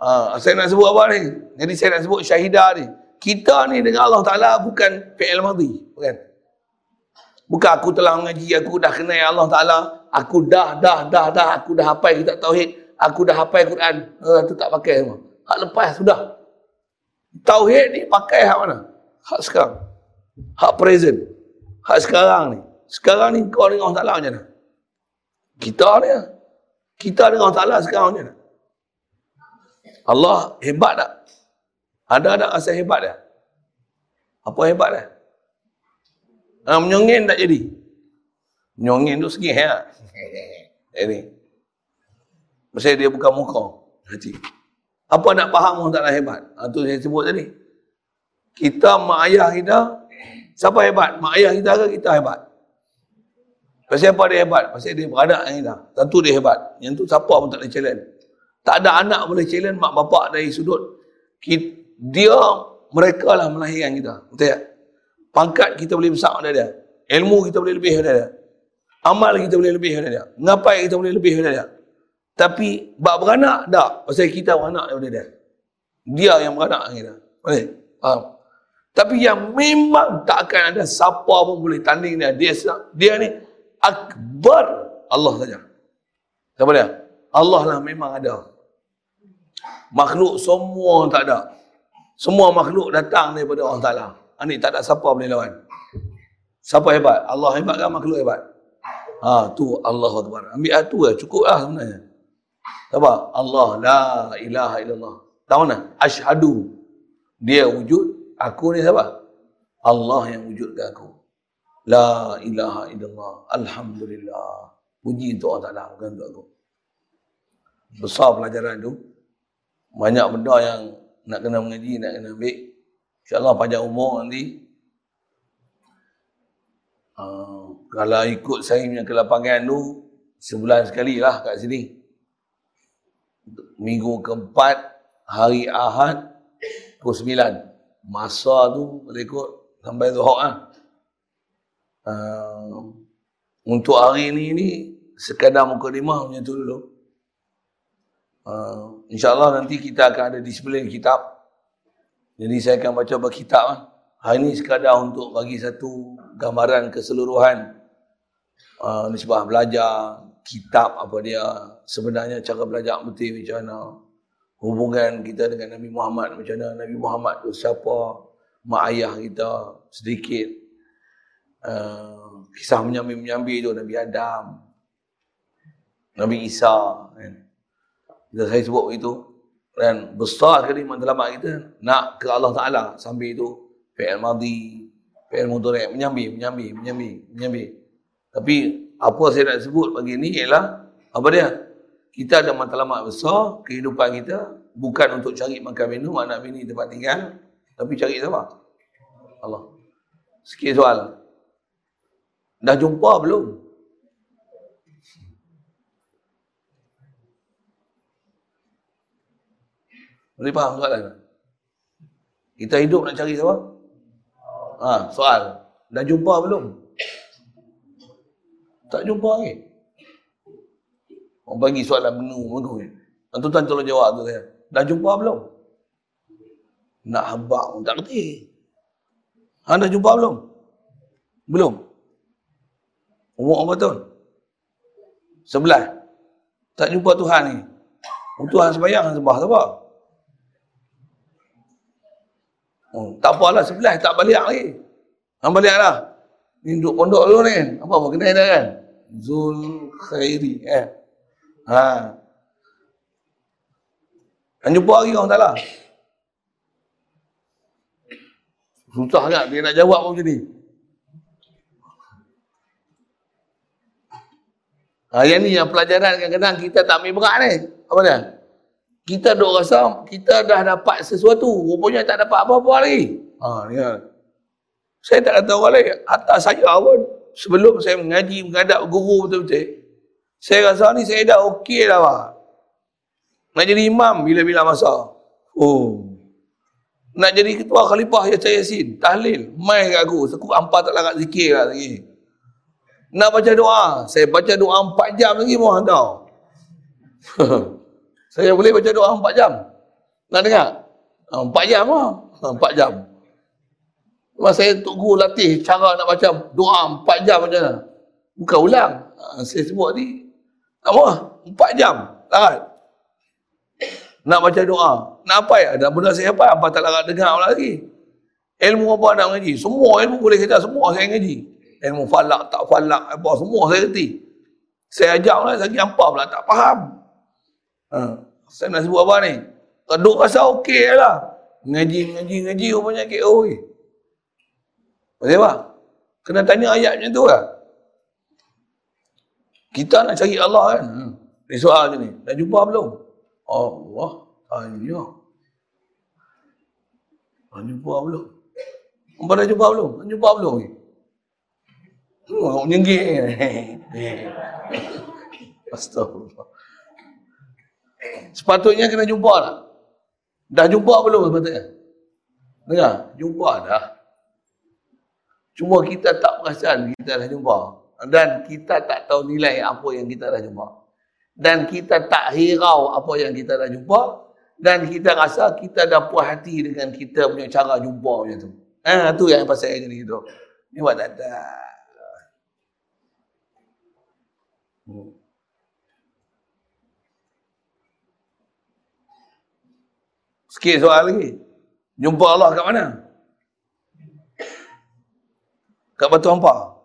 Ah, saya nak sebut apa ni? Jadi saya nak sebut syahidah ni kita ni dengan Allah Ta'ala bukan fi'il madhi. Bukan. Bukan aku telah mengaji, aku dah kenal Allah Ta'ala. Aku dah, dah, dah, dah. Aku dah hafal kitab Tauhid. Aku dah hafal Quran. Uh, tu tak pakai semua. Hak lepas sudah. Tauhid ni pakai hak mana? Hak sekarang. Hak present. Hak sekarang ni. Sekarang ni kau dengan Allah Ta'ala macam mana? Kita ni lah. Kita dengan Allah Ta'ala sekarang macam mana? Allah hebat tak? Ada ada rasa hebat dia? Apa hebat dia? Ha, menyongin tak jadi? Menyongin tu segi ya. Ini. Mesti dia buka muka. Hati. Apa nak faham orang taklah hebat? Ha, tu saya sebut tadi. Kita mak ayah kita, siapa hebat? Mak ayah kita ke kita hebat? Pasal apa dia hebat? Pasal dia beranak dengan kita. Tentu dia hebat. Yang tu siapa pun tak boleh challenge. Tak ada anak boleh challenge mak bapak dari sudut kita, dia mereka lah melahirkan kita. Betul tak? Pangkat kita boleh besar daripada dia. Ilmu kita boleh lebih daripada dia. Amal kita boleh lebih daripada dia. Ngapai kita boleh lebih daripada dia. Tapi bab beranak tak? Pasal kita beranak daripada dia. Dia yang beranak kita. Boleh? Faham? Tapi yang memang tak akan ada siapa pun boleh tanding dia. Dia, dia ni akbar Allah saja. Siapa dia? Allah lah memang ada. Makhluk semua tak ada semua makhluk datang daripada Allah Ta'ala. Ini tak ada siapa boleh lawan. Siapa hebat? Allah hebat kan makhluk hebat? Ha, tu Allah Akbar. Ambil tu lah. Cukup lah sebenarnya. Apa? Allah la ilaha illallah. Tahu mana? Ashadu. Dia wujud. Aku ni siapa? Allah yang wujudkan aku. La ilaha illallah. Alhamdulillah. Puji untuk Allah Ta'ala. Bukan untuk aku. Besar pelajaran tu. Banyak benda yang nak kena mengaji, nak kena ambil. InsyaAllah panjang umur nanti. Uh, kalau ikut saya punya kelapangan tu, sebulan sekali lah kat sini. Minggu keempat, hari Ahad, pukul sembilan. Masa tu, ikut sampai zuhur lah. Uh, untuk hari ni ni, sekadar muka lima macam tu dulu. Uh, InsyaAllah nanti kita akan ada disiplin kitab. Jadi saya akan baca berkitab. Lah. Hari ini sekadar untuk bagi satu gambaran keseluruhan uh, nisbah belajar, kitab apa dia, sebenarnya cara belajar betul macam mana, hubungan kita dengan Nabi Muhammad macam mana, Nabi Muhammad tu siapa, mak ayah kita sedikit, uh, kisah menyambi-menyambi tu Nabi Adam, Nabi Isa, kan? Bila saya sebut begitu, dan besar sekali matlamat kita nak ke Allah Ta'ala sambil itu fi'il madhi, fi'il mudhari' menyambi, menyambi, menyambi, menyambi. Tapi apa saya nak sebut pagi ni ialah apa dia? Kita ada matlamat besar kehidupan kita bukan untuk cari makan minum, anak bini tempat tinggal, tapi cari siapa? Allah. Sikit soal. Dah jumpa belum? Boleh faham soalan? Kita hidup nak cari siapa? Ha, soal. Dah jumpa belum? Tak jumpa lagi. Orang bagi soalan menu ni. Tuan-tuan tolong jawab tu saya. Dah jumpa belum? Nak habak pun tak kerti. Anda jumpa belum? Belum. Umur berapa tahun? Sebelah. Tak jumpa Tuhan ni. Tuhan sembahyang sembah sebab. Oh, tak apalah sebelah tak balik lagi. Hang balik lah. Ni duduk pondok dulu ni. Apa apa kenal dah kan? Zul Khairi eh. Ha. Hang jumpa lagi orang tak lah. Susah kan dia nak jawab macam ni. Ha, yang ni yang pelajaran kadang-kadang kita tak ambil berat ni. Apa dia? Kita duk rasa kita dah dapat sesuatu. Rupanya tak dapat apa-apa lagi. Ha, ni kan. Saya tak kata orang lain. Atas saya pun. Sebelum saya mengaji, menghadap guru betul-betul. Saya rasa ni saya dah okey dah. Pak. Nak jadi imam bila-bila masa. Oh. Nak jadi ketua khalifah ya saya Yasin. Tahlil. Mai kat aku. Sekut ampa tak larat zikir lah lagi. Nak baca doa. Saya baca doa empat jam lagi pun tau. saya boleh baca doa empat jam. Nak dengar? Empat jam lah. Empat jam. Lepas saya untuk guru latih cara nak baca doa empat jam macam mana. Bukan ulang. Ha, saya sebut ni. Apa? Empat jam. Larat. Nak baca doa. Nak apa ya? Ada benda saya apa? Apa tak larat dengar lagi. Ilmu apa nak ngaji? Semua ilmu boleh kata semua saya ngaji. Ilmu falak, tak falak, apa semua saya kerti. Saya ajak lah, saya apa pula tak faham. Ha. Saya nak sebut apa ni? Keduk rasa okey lah. Ngaji, ngaji, ngaji, rupanya KO ni. Betul tak? Kena tanya ayat macam tu lah. Kita nak cari Allah kan. Hmm. Ni soal je ni. Dah jumpa belum? Allah tanya. Dah jumpa belum? Apa dah jumpa belum? Dah jumpa belum? Hmm, nyenggi. Astagfirullah. Sepatutnya kena jumpa lah. Dah jumpa belum sepatutnya? Dengar? Jumpa dah. Cuma kita tak perasan kita dah jumpa. Dan kita tak tahu nilai apa yang kita dah jumpa. Dan kita tak hirau apa yang kita dah jumpa. Dan kita rasa kita dah puas hati dengan kita punya cara jumpa macam tu. Eh, tu yang pasal yang jadi tu. Ni buat tak ada. Hmm. Sikit soal lagi. Jumpa Allah kat mana? kat Batu Ampar.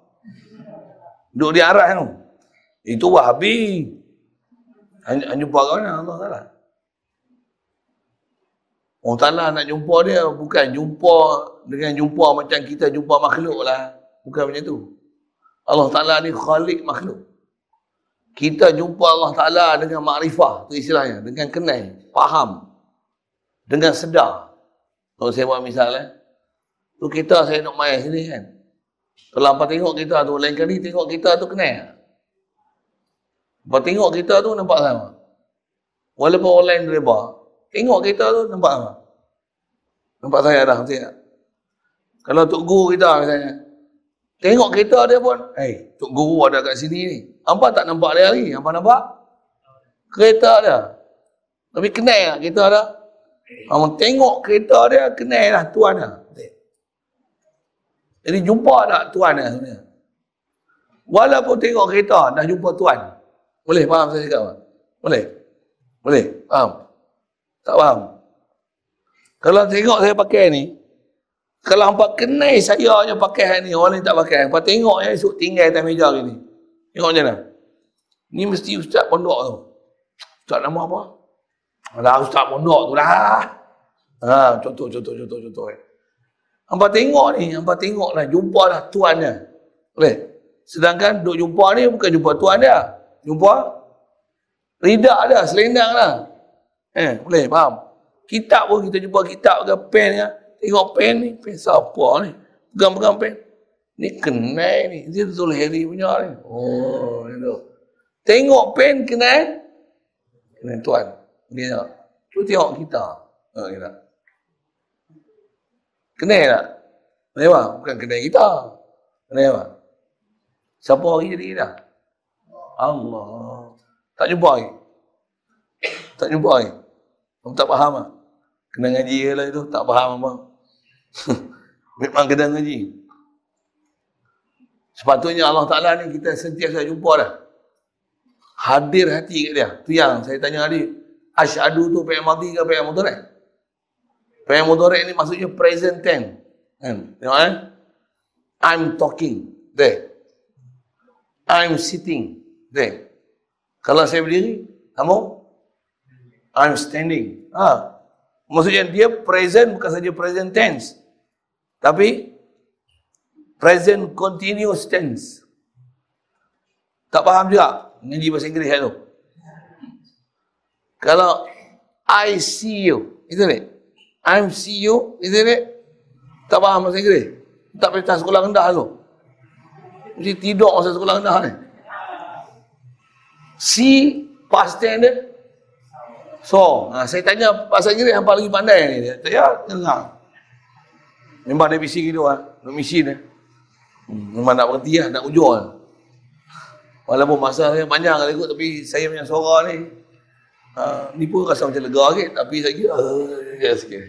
Duduk di arah tu. Itu Wahabi. Hanya jumpa kat mana Allah Ta'ala. Allah Ta'ala nak jumpa dia bukan jumpa dengan jumpa macam kita jumpa makhluk lah. Bukan macam tu. Allah Ta'ala ni khalik makhluk. Kita jumpa Allah Ta'ala dengan makrifah. tu istilahnya. Dengan kenal. Faham. Dengan sedar. Kalau saya buat misalnya. Tu kita saya nak main sini kan. Kalau hampa tengok kita tu, lain kali tengok kita tu kenal. Hampa tengok kita tu nampak sama. Walaupun orang lain reba. Tengok kita tu nampak sama. Nampak saya dah, tak? Kalau Tok Guru kita misalnya. Tengok kita dia pun, hey, Tok Guru ada kat sini ni. Hampa tak nampak dia lagi. Hampa nampak? Kereta dia. Tapi kenal tak kita ada? Hampa tengok kereta dia, kenal lah tuan dia. Jadi jumpa tak tuan dia sebenarnya? Walaupun tengok kereta, dah jumpa tuan. Boleh faham saya cakap? Boleh? Boleh? Faham? Tak faham? Kalau tengok saya pakai ni, kalau hampa kenal saya yang pakai ni, orang lain tak pakai. Hampa tengok yang esok tinggal atas meja ni. Tengok macam mana? Ni mesti ustaz pondok tu. Ustaz nama apa? Alah ustaz pondok tu lah. Ha, contoh, contoh, contoh, contoh. Eh. Hampa tengok ni, hampa tengok lah, jumpa lah tuan dia. Boleh? Sedangkan duk jumpa ni bukan jumpa tuan dia. Jumpa ridak dia, selendang lah. Eh, boleh, faham? Kitab pun kita jumpa kitab ke pen ke. Tengok pen ni, pen siapa ni? Pegang-pegang pen. Ni kenal ni. Dia betul Harry punya ni. Oh, itu. Tengok pen kenal. Kenal tuan. Dia tu tengok kita. Oh, kita. Kenal tak? Kenal apa? Bukan kenal kita. Kenal apa? Siapa hari jadi kita? Allah. Tak jumpa lagi. Tak jumpa lagi. Kamu tak faham lah. Kena ngaji ke lah itu. Tak faham apa. Memang kena ngaji. Sepatutnya Allah Ta'ala ni kita sentiasa jumpa dah. Hadir hati kat dia. Tu yang saya tanya tadi. Ashadu tu PM mati ke PM mudorek? PM mudorek ni maksudnya present tense. Kan? Tengok kan? I'm talking. There. I'm sitting. There. Kalau saya berdiri, kamu? I'm standing. Ha. Maksudnya dia present bukan saja present tense. Tapi present continuous tense. Tak faham juga ngaji bahasa Inggeris tu. Kalau I see you, itu ni. I'm see you, itu ni. Tak faham bahasa Inggeris. Tak perintah sekolah rendah tu. Mesti tidur masa sekolah rendah ni. See, past tense. So, ha, saya tanya bahasa Inggeris apa lagi pandai ni dia. Ya, dengar. Memang dia misi gitu ah. Nak misi ni. Hmm, memang nak berhenti lah, nak ujur lah. Walaupun masa saya panjang kali ikut tapi saya punya suara ni uh, ni pun rasa macam lega sikit tapi saya kira uh, ya sikit.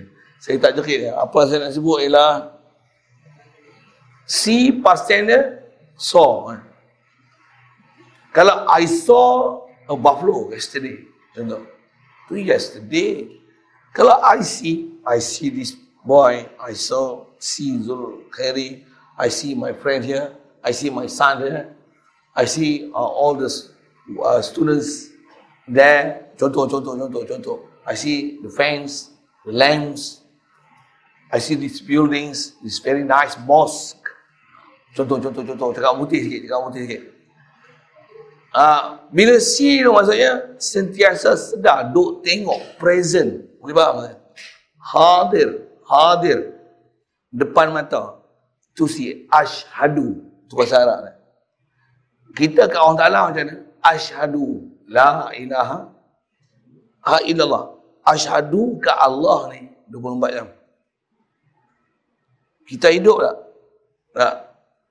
Saya tak jerit. Apa saya nak sebut ialah see past tense saw. Kalau I saw a buffalo yesterday, contoh. Tu yesterday. Kalau I see, I see this boy, I saw, see Zul Khairi, I see my friend here, I see my son here, I see uh, all the uh, students there, contoh, contoh, contoh, contoh. I see the fence, the lamps, I see these buildings, this very nice mosque. Contoh, contoh, contoh. Cakap putih sikit, cakap putih sikit. Uh, bila see tu maksudnya sentiasa sedar, duk tengok, present. Boleh faham tak? Hadir, hadir. Depan mata. Tu si ashadu. Tu bahasa Arab. Kita ke Allah Ta'ala macam mana? Ashadu la ilaha ha illallah. Ashadu ke Allah ni 24 jam. Kita hidup tak? Tak.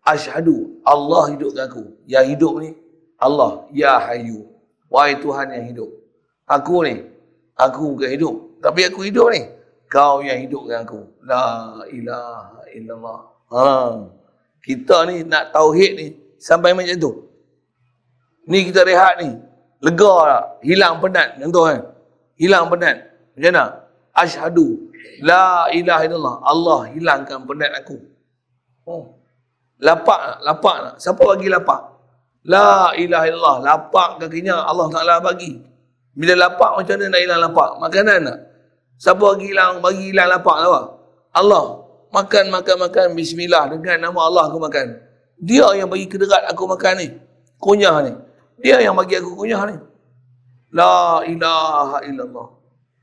Ashadu. Allah hidup aku. Yang hidup ni Allah, Ya Hayu. Wahai Tuhan yang hidup. Aku ni, aku bukan hidup. Tapi aku hidup ni. Kau yang hidup dengan aku. La ilaha illallah. Ha. Kita ni nak tauhid ni sampai macam tu. Ni kita rehat ni. Lega tak? Hilang penat. Contoh kan? Hilang penat. Macam mana? Ashadu. La ilaha illallah. Allah hilangkan penat aku. Oh. Lapak tak? Lapak tak? Siapa bagi lapak? La ilaha illallah. Lapak kakinya Allah Ta'ala bagi. Bila lapak macam mana nak hilang lapak? Makanan tak? Siapa bagi hilang, bagi hilang lapak apa? Allah. Makan, makan, makan. Bismillah. Dengan nama Allah aku makan. Dia yang bagi kederat aku makan ni. Kunyah ni. Dia yang bagi aku kunyah ni. La ilaha illallah.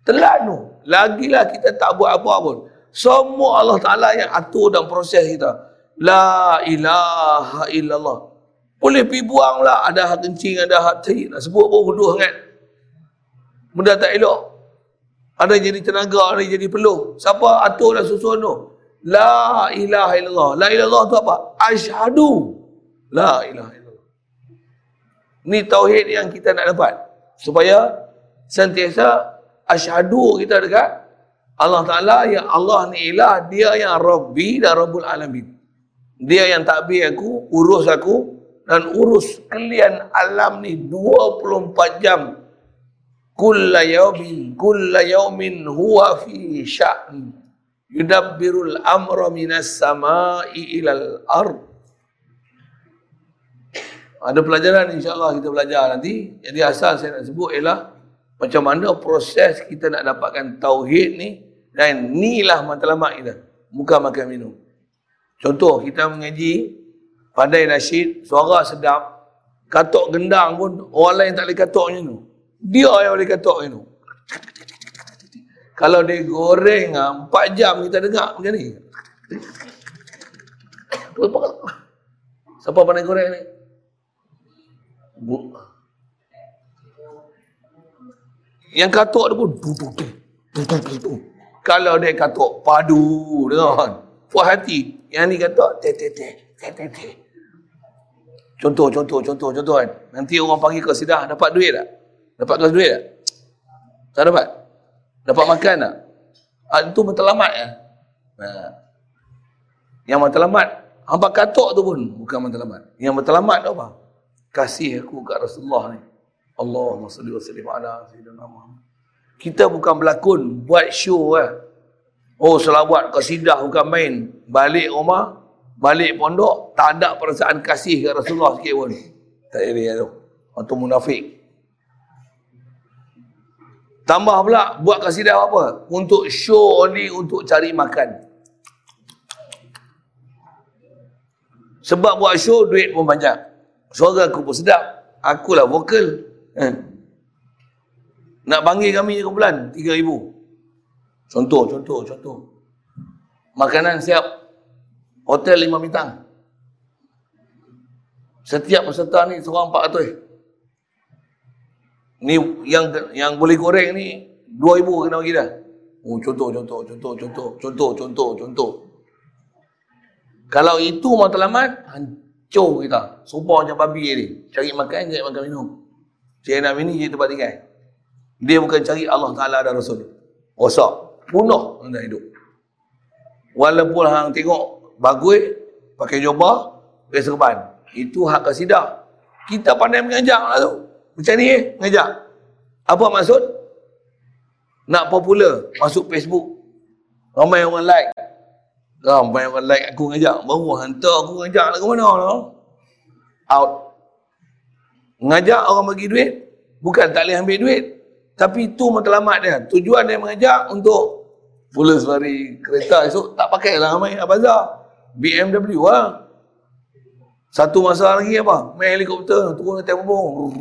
Telat tu. Lagilah kita tak buat apa pun. Semua Allah Ta'ala yang atur dan proses kita. La ilaha illallah. Boleh pergi buang lah. Ada hak kencing, ada hak cari. Nak sebut pun huduh sangat. Benda tak elok. Ada jadi tenaga, ada jadi peluh. Siapa atur dan susun tu? La ilaha illallah. La ilaha illallah tu apa? Ashadu. La ilaha illallah. Ni tauhid yang kita nak dapat. Supaya sentiasa ashadu kita dekat Allah Ta'ala yang Allah ni ilah, dia yang Rabbi dan Rabbul Alamin. Dia yang takbir aku, urus aku, dan urus kalian alam ni 24 jam. Kulla yawmin kulla yawmin huwa fi sya'n yudabbirul amra minas samai ilal ard ada pelajaran insyaAllah kita belajar nanti jadi asal saya nak sebut ialah macam mana proses kita nak dapatkan tauhid ni dan inilah matlamat kita bukan makan minum contoh kita mengaji pandai nasyid, suara sedap, katok gendang pun orang lain tak boleh katok macam tu. Dia yang boleh katok macam tu. Kalau dia goreng ah, empat jam kita dengar macam ni. Siapa pandai goreng ni? Yang katok dia pun du, du, du, du, du, du, du. Kalau dia katok padu dengan puas hati. Yang ni katok te te te te te te. Contoh, contoh, contoh, contoh kan. Nanti orang panggil kau sidah, dapat duit tak? Dapat kau duit tak? Tak dapat? Dapat makan tak? Ah, itu matlamat ya. Nah. Yang matlamat, hampa katok tu pun bukan matlamat. Yang matlamat tu apa? Kasih aku kat Rasulullah ni. Allahumma salli wa sallim ala sayyidina Muhammad. Kita bukan berlakon, buat show lah. Oh, selawat kasidah bukan main. Balik rumah, balik pondok, tak ada perasaan kasih ke Rasulullah sikit pun. Tak ada tu. Atau munafik. Tambah pula, buat kasidah apa? Untuk show only, untuk cari makan. Sebab buat show, duit pun banyak. Suara aku pun sedap. Akulah vokal. Eh. Nak panggil kami ke bulan, RM3,000. Contoh, contoh, contoh. Makanan siap. Hotel lima bintang. Setiap peserta ni seorang empat ratus. Ni yang yang boleh goreng ni dua ribu kena bagi dah. Oh, contoh, contoh, contoh, contoh, contoh, contoh, contoh. Kalau itu matlamat, hancur kita. Sumpah macam babi ni. Cari makan, cari makan minum. Cari nak minum, cari tempat tinggal. Dia bukan cari Allah Ta'ala dan Rasul. Rosak. Punuh anda hidup. Walaupun hang tengok bagus, pakai jubah, pakai serban. Itu hak kasidah. Kita pandai mengajak lah tu. Macam ni eh, mengajak. Apa maksud? Nak popular, masuk Facebook. Ramai orang like. Ramai orang like aku ngajak. Baru hantar aku ngajak lah ke mana lah. Out. Ngajak orang bagi duit. Bukan tak boleh ambil duit. Tapi itu matlamat dia. Tujuan dia mengajak untuk Pula sehari kereta esok tak pakai lah ramai Abazar. BMW lah. Satu masa lagi apa? Main helikopter, turun atas bubung.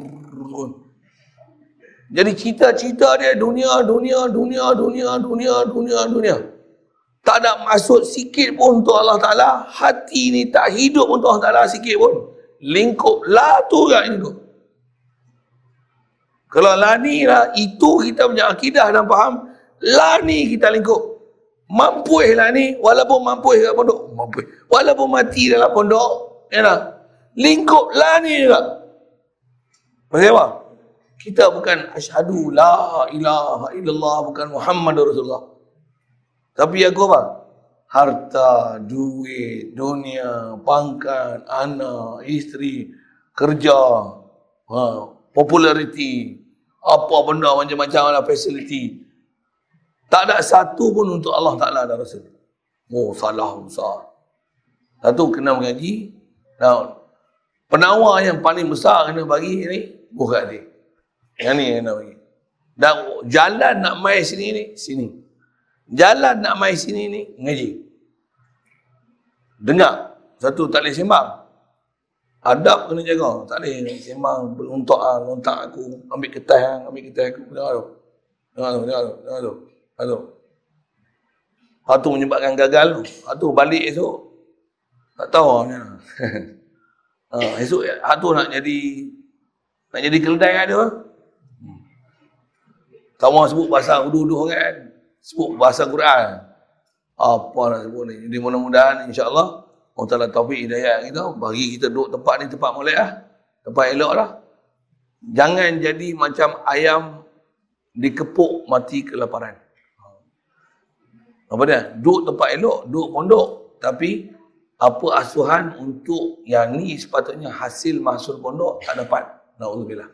Jadi cita-cita dia dunia, dunia, dunia, dunia, dunia, dunia, dunia. Tak ada maksud sikit pun untuk Allah Ta'ala. Hati ni tak hidup untuk Allah Ta'ala sikit pun. Lingkup lah tu kat tu. Kalau lah ni lah, itu kita punya akidah dan faham. Lah ni kita lingkup. Mampu lah ni, walaupun mampu kat pondok. Mampu. Walaupun mati dalam pondok, ya lah. Lingkup lah ni juga. Maksudnya apa? Kita bukan asyhadu la ilaha illallah bukan Muhammad Rasulullah. Tapi aku apa? Harta, duit, dunia, pangkat, anak, isteri, kerja, ha, populariti, apa benda macam-macam lah facility. Tak ada satu pun untuk Allah Ta'ala dan Rasul. Oh, salah besar. Satu kena mengaji. Nah, penawar yang paling besar kena bagi ni, bukan dia. Yang ni kena bagi. Dan jalan nak mai sini ni, sini. Jalan nak mai sini ni, ngaji. Dengar. Satu tak boleh sembang. Adab kena jaga. Tak boleh sembang, beruntuk ah, lontak aku, ambil ketah, ambil ketah aku. Dengar tu. Dengar tu, dengar tu, dengar tu. Hatu. Hatu menyebabkan gagal tu. Hatu balik esok. Tak tahu macam mana. ha, esok hatu nak jadi nak jadi keledai kan dia. Hmm. Tak sebut bahasa uduh-uduh kan. Sebut bahasa Quran. Apa nak sebut ni. Jadi mudah-mudahan insyaAllah Allah Ta'ala taufik hidayah kita. Bagi kita duduk tempat ni tempat molek lah. Tempat elok lah. Jangan jadi macam ayam dikepuk mati kelaparan. Apa dia? Duduk tempat elok, duduk pondok. Tapi apa asuhan untuk yang ni sepatutnya hasil mahsul pondok tak dapat. Na'udzubillah.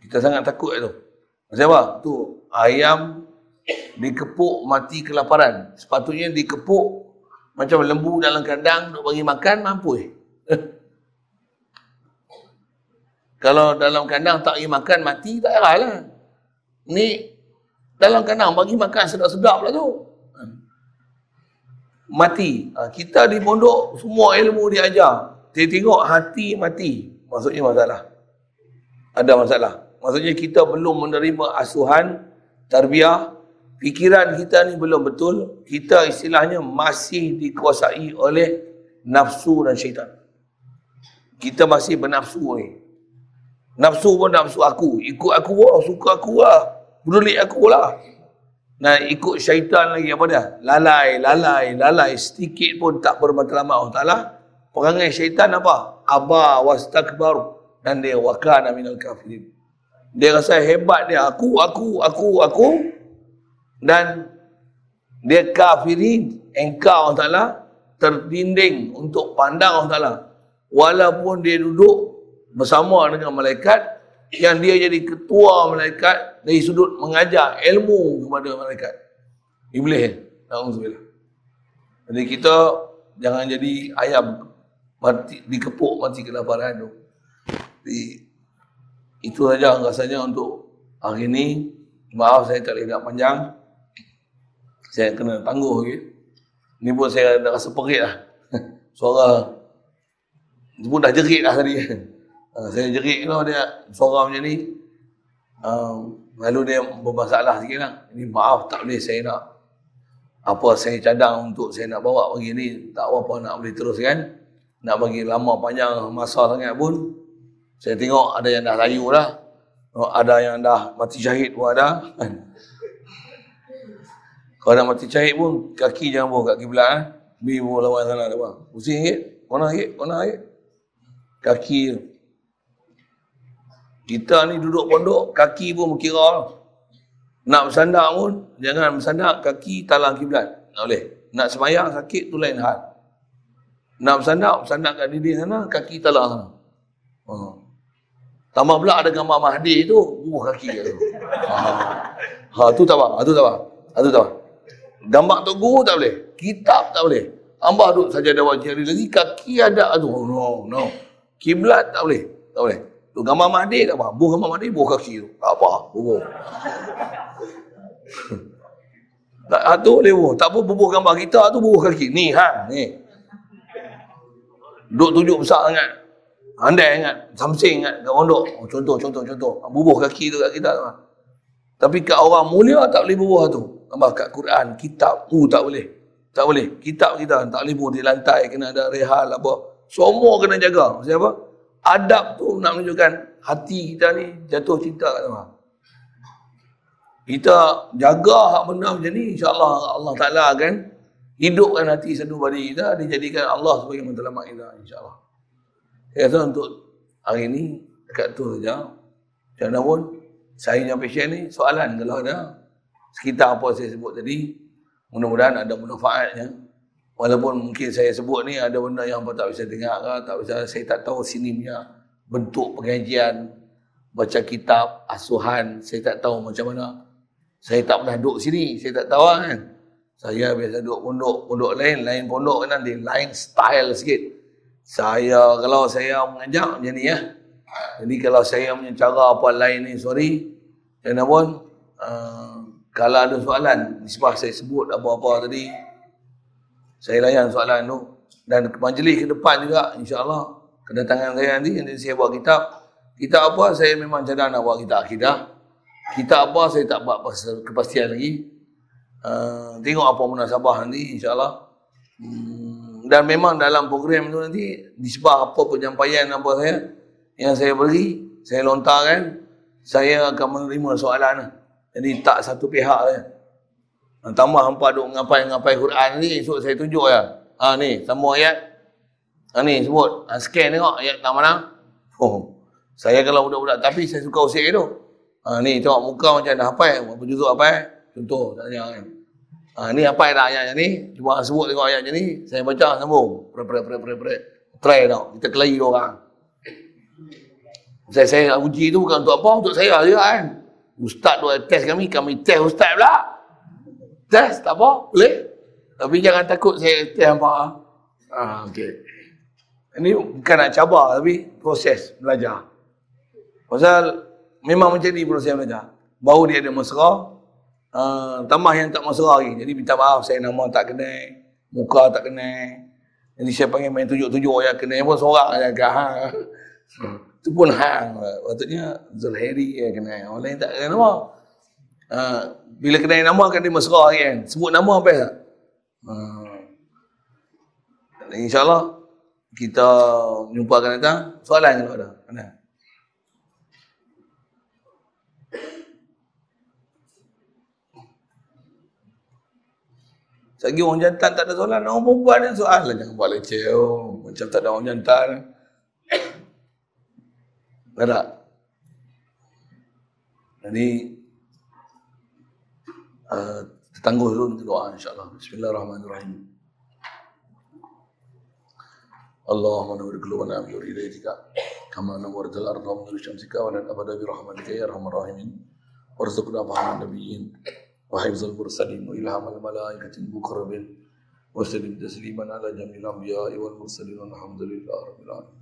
Kita sangat takut itu. Maksudnya apa? Tu ayam dikepuk mati kelaparan. Sepatutnya dikepuk macam lembu dalam kandang untuk bagi makan mampu eh. Kalau dalam kandang tak bagi makan mati tak lah. Ni dalam kandang bagi makan sedap-sedap lah tu. Mati. Ha, kita di pondok semua ilmu diajar. Dia tengok hati mati. Maksudnya masalah. Ada masalah. Maksudnya kita belum menerima asuhan, tarbiyah, fikiran kita ni belum betul. Kita istilahnya masih dikuasai oleh nafsu dan syaitan. Kita masih bernafsu ni. Nafsu pun nafsu aku. Ikut aku, oh, suka aku lah. Peduli aku lah. Nah ikut syaitan lagi apa dia? Lalai, lalai, lalai. Sedikit pun tak bermatlamat Allah Ta'ala. Perangai syaitan apa? Aba wastakbar dan dia wakana minal kafirin. Dia rasa hebat dia. Aku, aku, aku, aku. Dan dia kafirin. Engkau Allah Ta'ala terdinding untuk pandang Allah Ta'ala. Walaupun dia duduk bersama dengan malaikat yang dia jadi ketua malaikat dari sudut mengajar ilmu kepada malaikat. Iblis. Alhamdulillah. Jadi kita jangan jadi ayam mati dikepuk mati kelaparan tu. Jadi itu saja rasanya untuk hari ini. Maaf saya tak boleh nak panjang. Saya kena tangguh lagi. Ni pun saya dah rasa perit lah. Suara pun dah jerit lah tadi. Uh, saya jerit kalau dia suara macam ni. Uh, lalu dia bermasalah sikit lah. Ini maaf tak boleh saya nak apa saya cadang untuk saya nak bawa pagi ni. Tak apa-apa nak boleh teruskan. Nak bagi lama panjang masa sangat pun. Saya tengok ada yang dah layu lah. Ada yang dah mati syahid pun ada. Kalau dah mati syahid pun, kaki jangan bawa kat kiblat. Eh. Bibu lawan sana. Pusing sikit. Mana sikit? Mana sikit? Kaki kita ni duduk pondok, kaki pun berkira. Nak bersandar pun, jangan bersandar kaki talang kiblat. Tak boleh. Nak semayang sakit tu lain hal. Nak bersandar, bersandar kat dinding sana, kaki talang sana. Ha. Tambah pula ada gambar Mahdi tu, bubuh kaki tu. Ha. ha. tu tak apa, ha, tu tak apa. Ha, tu tak apa. Gambar tu guru tak boleh. Kitab tak boleh. Ambah duduk saja ada wajah lagi, kaki ada. Aduh, no, no. Kiblat tak boleh. Tak boleh. Tu gambar Mahdi tak apa. Buh gambar Mahdi, buh kaki tu. Tak apa, bubuh. tak, ha, tu boleh bubuh. Tak apa bubuh gambar kita tu bubuh kaki. Ni, ha, ni. Duk tunjuk besar sangat. Andai ingat, samsing ingat kat pondok. Oh, contoh, contoh, contoh. Bubuh kaki tu kat kita tu. Tapi kat orang mulia tak boleh bubuh tu. Tambah kat Quran, kitab, uh, tak boleh. Tak boleh. Kitab kita tak boleh bubuh di lantai, kena ada rehal apa. Semua kena jaga. Siapa? adab tu nak menunjukkan hati kita ni jatuh cinta kat Tuhan. Kita jaga hak benda macam ni, insyaAllah Allah Ta'ala akan hidupkan hati satu badi kita, dijadikan Allah sebagai matlamat kita, insyaAllah. Saya rasa untuk hari ni, dekat tu saja. Macam mana pun, saya yang ni, soalan kalau ada, sekitar apa saya sebut tadi, mudah-mudahan ada manfaatnya. Walaupun mungkin saya sebut ni ada benda yang apa tak bisa dengar ke, tak bisa, saya tak tahu sini punya bentuk pengajian, baca kitab, asuhan, saya tak tahu macam mana. Saya tak pernah duduk sini, saya tak tahu kan. Saya biasa duduk pondok, pondok lain, lain pondok kan, dia lain style sikit. Saya, kalau saya mengajar macam ni ya. Jadi kalau saya punya cara apa lain ni, sorry. Jangan pun, uh, kalau ada soalan, sebab saya sebut apa-apa tadi, saya layan soalan tu. Dan majlis ke depan juga insya-Allah kedatangan saya nanti nanti saya buat kitab. Kitab apa saya memang cadang nak buat kitab akidah. Kitab apa saya tak buat kepastian lagi. Uh, tengok apa munasabah nanti insya-Allah. Hmm, dan memang dalam program tu nanti disebab apa penyampaian apa saya yang saya beri saya lontarkan saya akan menerima soalan jadi tak satu pihak saja Tambah hampa duk ngapai-ngapai Quran ni, esok saya tunjuk ya. Ha ni, sama ayat. Ha ni sebut. Ha, scan tengok ayat tak mana. Oh. Saya kalau budak-budak tapi saya suka usik itu. Ha ni tengok muka macam dah hafal, apa juzuk apa eh? Contoh tak kan. Ha ni apa dah ayat ni? Cuba sebut tengok ayat ni, saya baca sambung. Pre pre pre pre pre. Try tau. Kita kelahi orang. Saya saya uji tu bukan untuk apa, untuk saya je kan. Ustaz tu test kami, kami test ustaz pula. Test tak apa, boleh. Tapi jangan takut saya test apa. Ah, okey. Ini bukan nak cabar tapi proses belajar. Pasal memang macam ni proses belajar. Baru dia ada mesra, uh, tambah yang tak mesra lagi. Jadi minta maaf saya nama tak kena, muka tak kena. Jadi saya panggil main tujuk-tujuk ya kena pun seorang ha. Itu pun hang. Patutnya Zulhairi ya kena. Orang lain tak kena apa. Uh, bila kena nama akan dia mesra kan. Sebut nama apa ya? Uh, InsyaAllah kita jumpa akan datang. Soalan kalau ada. Mana? Sagi orang jantan tak ada soalan, orang perempuan yang soalan. Jangan buat leceh. Oh, macam tak ada orang jantan. Tak tak? Jadi, uh, tangguh dulu untuk doa insyaAllah. Bismillahirrahmanirrahim. اللهم نور قلوبنا بنور إليك كما نورت الأرض بنور شمسك ولن أبدا برحمتك يا أرحم الراحمين وارزقنا فهم النبيين وحفظ المرسلين وإلهام الملائكة المقربين وسلم تسليما على جميع الأنبياء والمرسلين والحمد لله رب العالمين